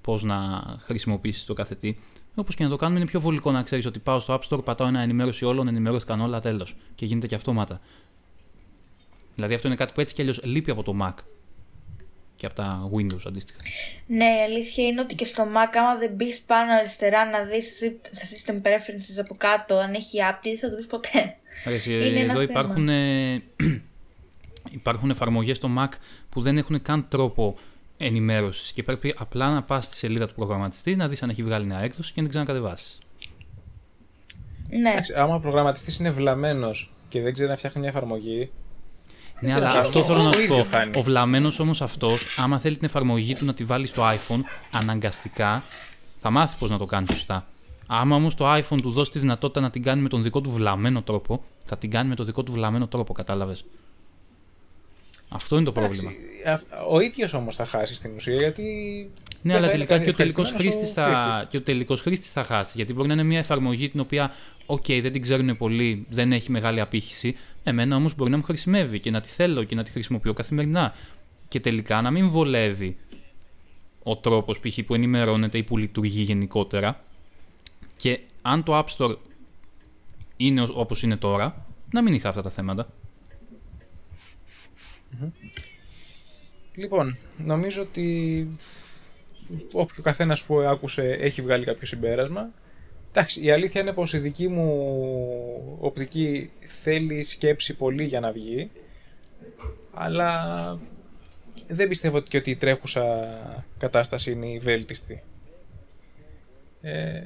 πώς να χρησιμοποιήσεις το κάθε τι. Όπως και να το κάνουμε, είναι πιο βολικό να ξέρεις ότι πάω στο App Store, πατάω ένα ενημέρωση όλων, ενημερώθηκαν όλα, τέλος. Και γίνεται και αυτόματα. Δηλαδή αυτό είναι κάτι που έτσι κι αλλιώς λείπει από το Mac και από τα Windows αντίστοιχα. Ναι, η αλήθεια είναι ότι και στο Mac, άμα δεν μπεις πάνω αριστερά να δεις στα system preferences από κάτω αν έχει app, δεν θα το δεις ποτέ. Άρα, εσύ, Είναι ένα εδώ θέμα. υπάρχουν, ε, υπάρχουν εφαρμογές στο Mac που δεν έχουν καν τρόπο ενημέρωσης και πρέπει απλά να πας στη σελίδα του προγραμματιστή, να δεις αν έχει βγάλει νέα έκδοση και να την ξανακατεβάσεις. Ναι. Εντάξει, άμα ο προγραμματιστής είναι βλαμμένος και δεν ξέρει να φτιάχνει μια εφαρμογή, Ναι, θα αλλά κάνει. αυτό θέλω να Ο σου ίδιος πω. κάνει. Ο βλαμμένος όμως αυτός, άμα θέλει την εφαρμογή του να τη βάλει στο iPhone, αναγκαστικά θα μάθεις πώς να το κάνεις σωστά. Άμα όμως το iPhone του δώσει τη δυνατότητα να την κάνει με τον δικό του βλαμμένο τρόπο, θα την κάνει με τον δικό του βλαμμένο τρόπο, κατάλαβες. Αυτό είναι το πρόβλημα. εντάξει, α- ο ίδιος όμως θα χάσει στην ουσία γιατί. Ναι, δεν αλλά θα τελικά είναι και ο τελικός ευχαριστημένος χρήστης ο θα, χρήστης. και ο τελικός χρήστης θα χάσει. Γιατί μπορεί να είναι μια εφαρμογή την οποία, οκ, δεν την ξέρουν πολύ, δεν έχει μεγάλη απήχηση. Εμένα όμως μπορεί να μου χρησιμεύει και να τη θέλω και να τη χρησιμοποιώ καθημερινά. Και τελικά να μην βολεύει ο τρόπος π.χ. που ενημερώνεται ή που λειτουργεί γενικότερα. Και αν το App Store είναι όπως είναι τώρα, να μην είχα αυτά τα θέματα. Λοιπόν, νομίζω ότι όποιο καθένας που άκουσε έχει βγάλει κάποιο συμπέρασμα. Εντάξει, η αλήθεια είναι πως η δική μου οπτική θέλει σκέψη πολύ για να βγει, αλλά δεν πιστεύω ότι και ότι η τρέχουσα κατάσταση είναι η βέλτιστη. Ε,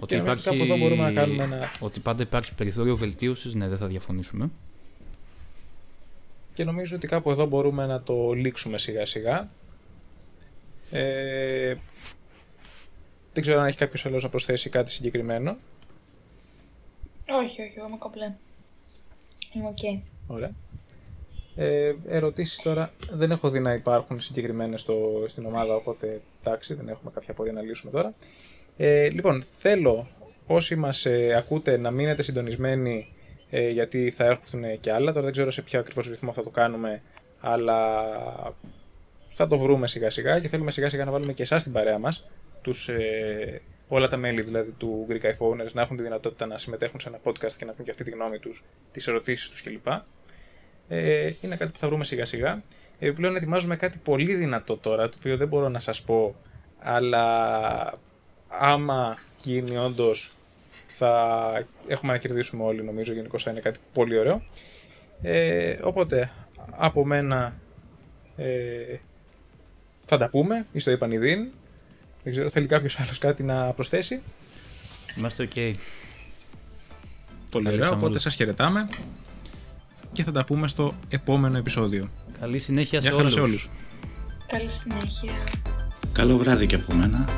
Ότι, Και νομίζω κάπου εδώ μπορούμε να κάνουμε ένα- ότι πάντα υπάρχει περιθώριο βελτίωσης, ναι, δεν θα διαφωνήσουμε. και νομίζω ότι κάπου εδώ μπορούμε να το λήξουμε σιγά σιγά. Ε, δεν ξέρω αν έχει κάποιος άλλος να προσθέσει κάτι συγκεκριμένο. Όχι, όχι, εγώ είμαι κομπλέ. Είμαι οκ. Ωραία. Ε, ερωτήσεις τώρα δεν έχω δει να υπάρχουν συγκεκριμένες στο, στην ομάδα, οπότε εντάξει, δεν έχουμε κάποια πορεία να λύσουμε τώρα. Ε, λοιπόν, θέλω όσοι μας ε, ακούτε να μείνετε συντονισμένοι ε, γιατί θα έρθουν και άλλα. Τώρα δεν ξέρω σε ποιο ακριβώς ρυθμό θα το κάνουμε, αλλά θα το βρούμε σιγά σιγά και θέλουμε σιγά σιγά να βάλουμε και εσάς στην παρέα μας τους, ε, όλα τα μέλη δηλαδή του Greek iPhoneers να έχουν τη δυνατότητα να συμμετέχουν σε ένα podcast και να πούν και αυτή τη γνώμη τους, τις ερωτήσεις τους κλπ. Ε, είναι κάτι που θα βρούμε σιγά σιγά. Επιπλέον ετοιμάζουμε κάτι πολύ δυνατό τώρα, το οποίο δεν μπορώ να σας πω, αλλά άμα γίνει όντως θα έχουμε να κερδίσουμε όλοι νομίζω γενικώς θα είναι κάτι πολύ ωραίο. Ε, οπότε από μένα ε, θα τα πούμε, ή στο είπαν Δεν ξέρω, θέλει κάποιος άλλος κάτι να προσθέσει; Είμαστε ok. Πολύ ωραία, οπότε σας χαιρετάμε και θα τα πούμε στο επόμενο επεισόδιο. Καλή συνέχεια σε όλους. σε όλους. Καλή συνέχεια. Καλό βράδυ και από μένα.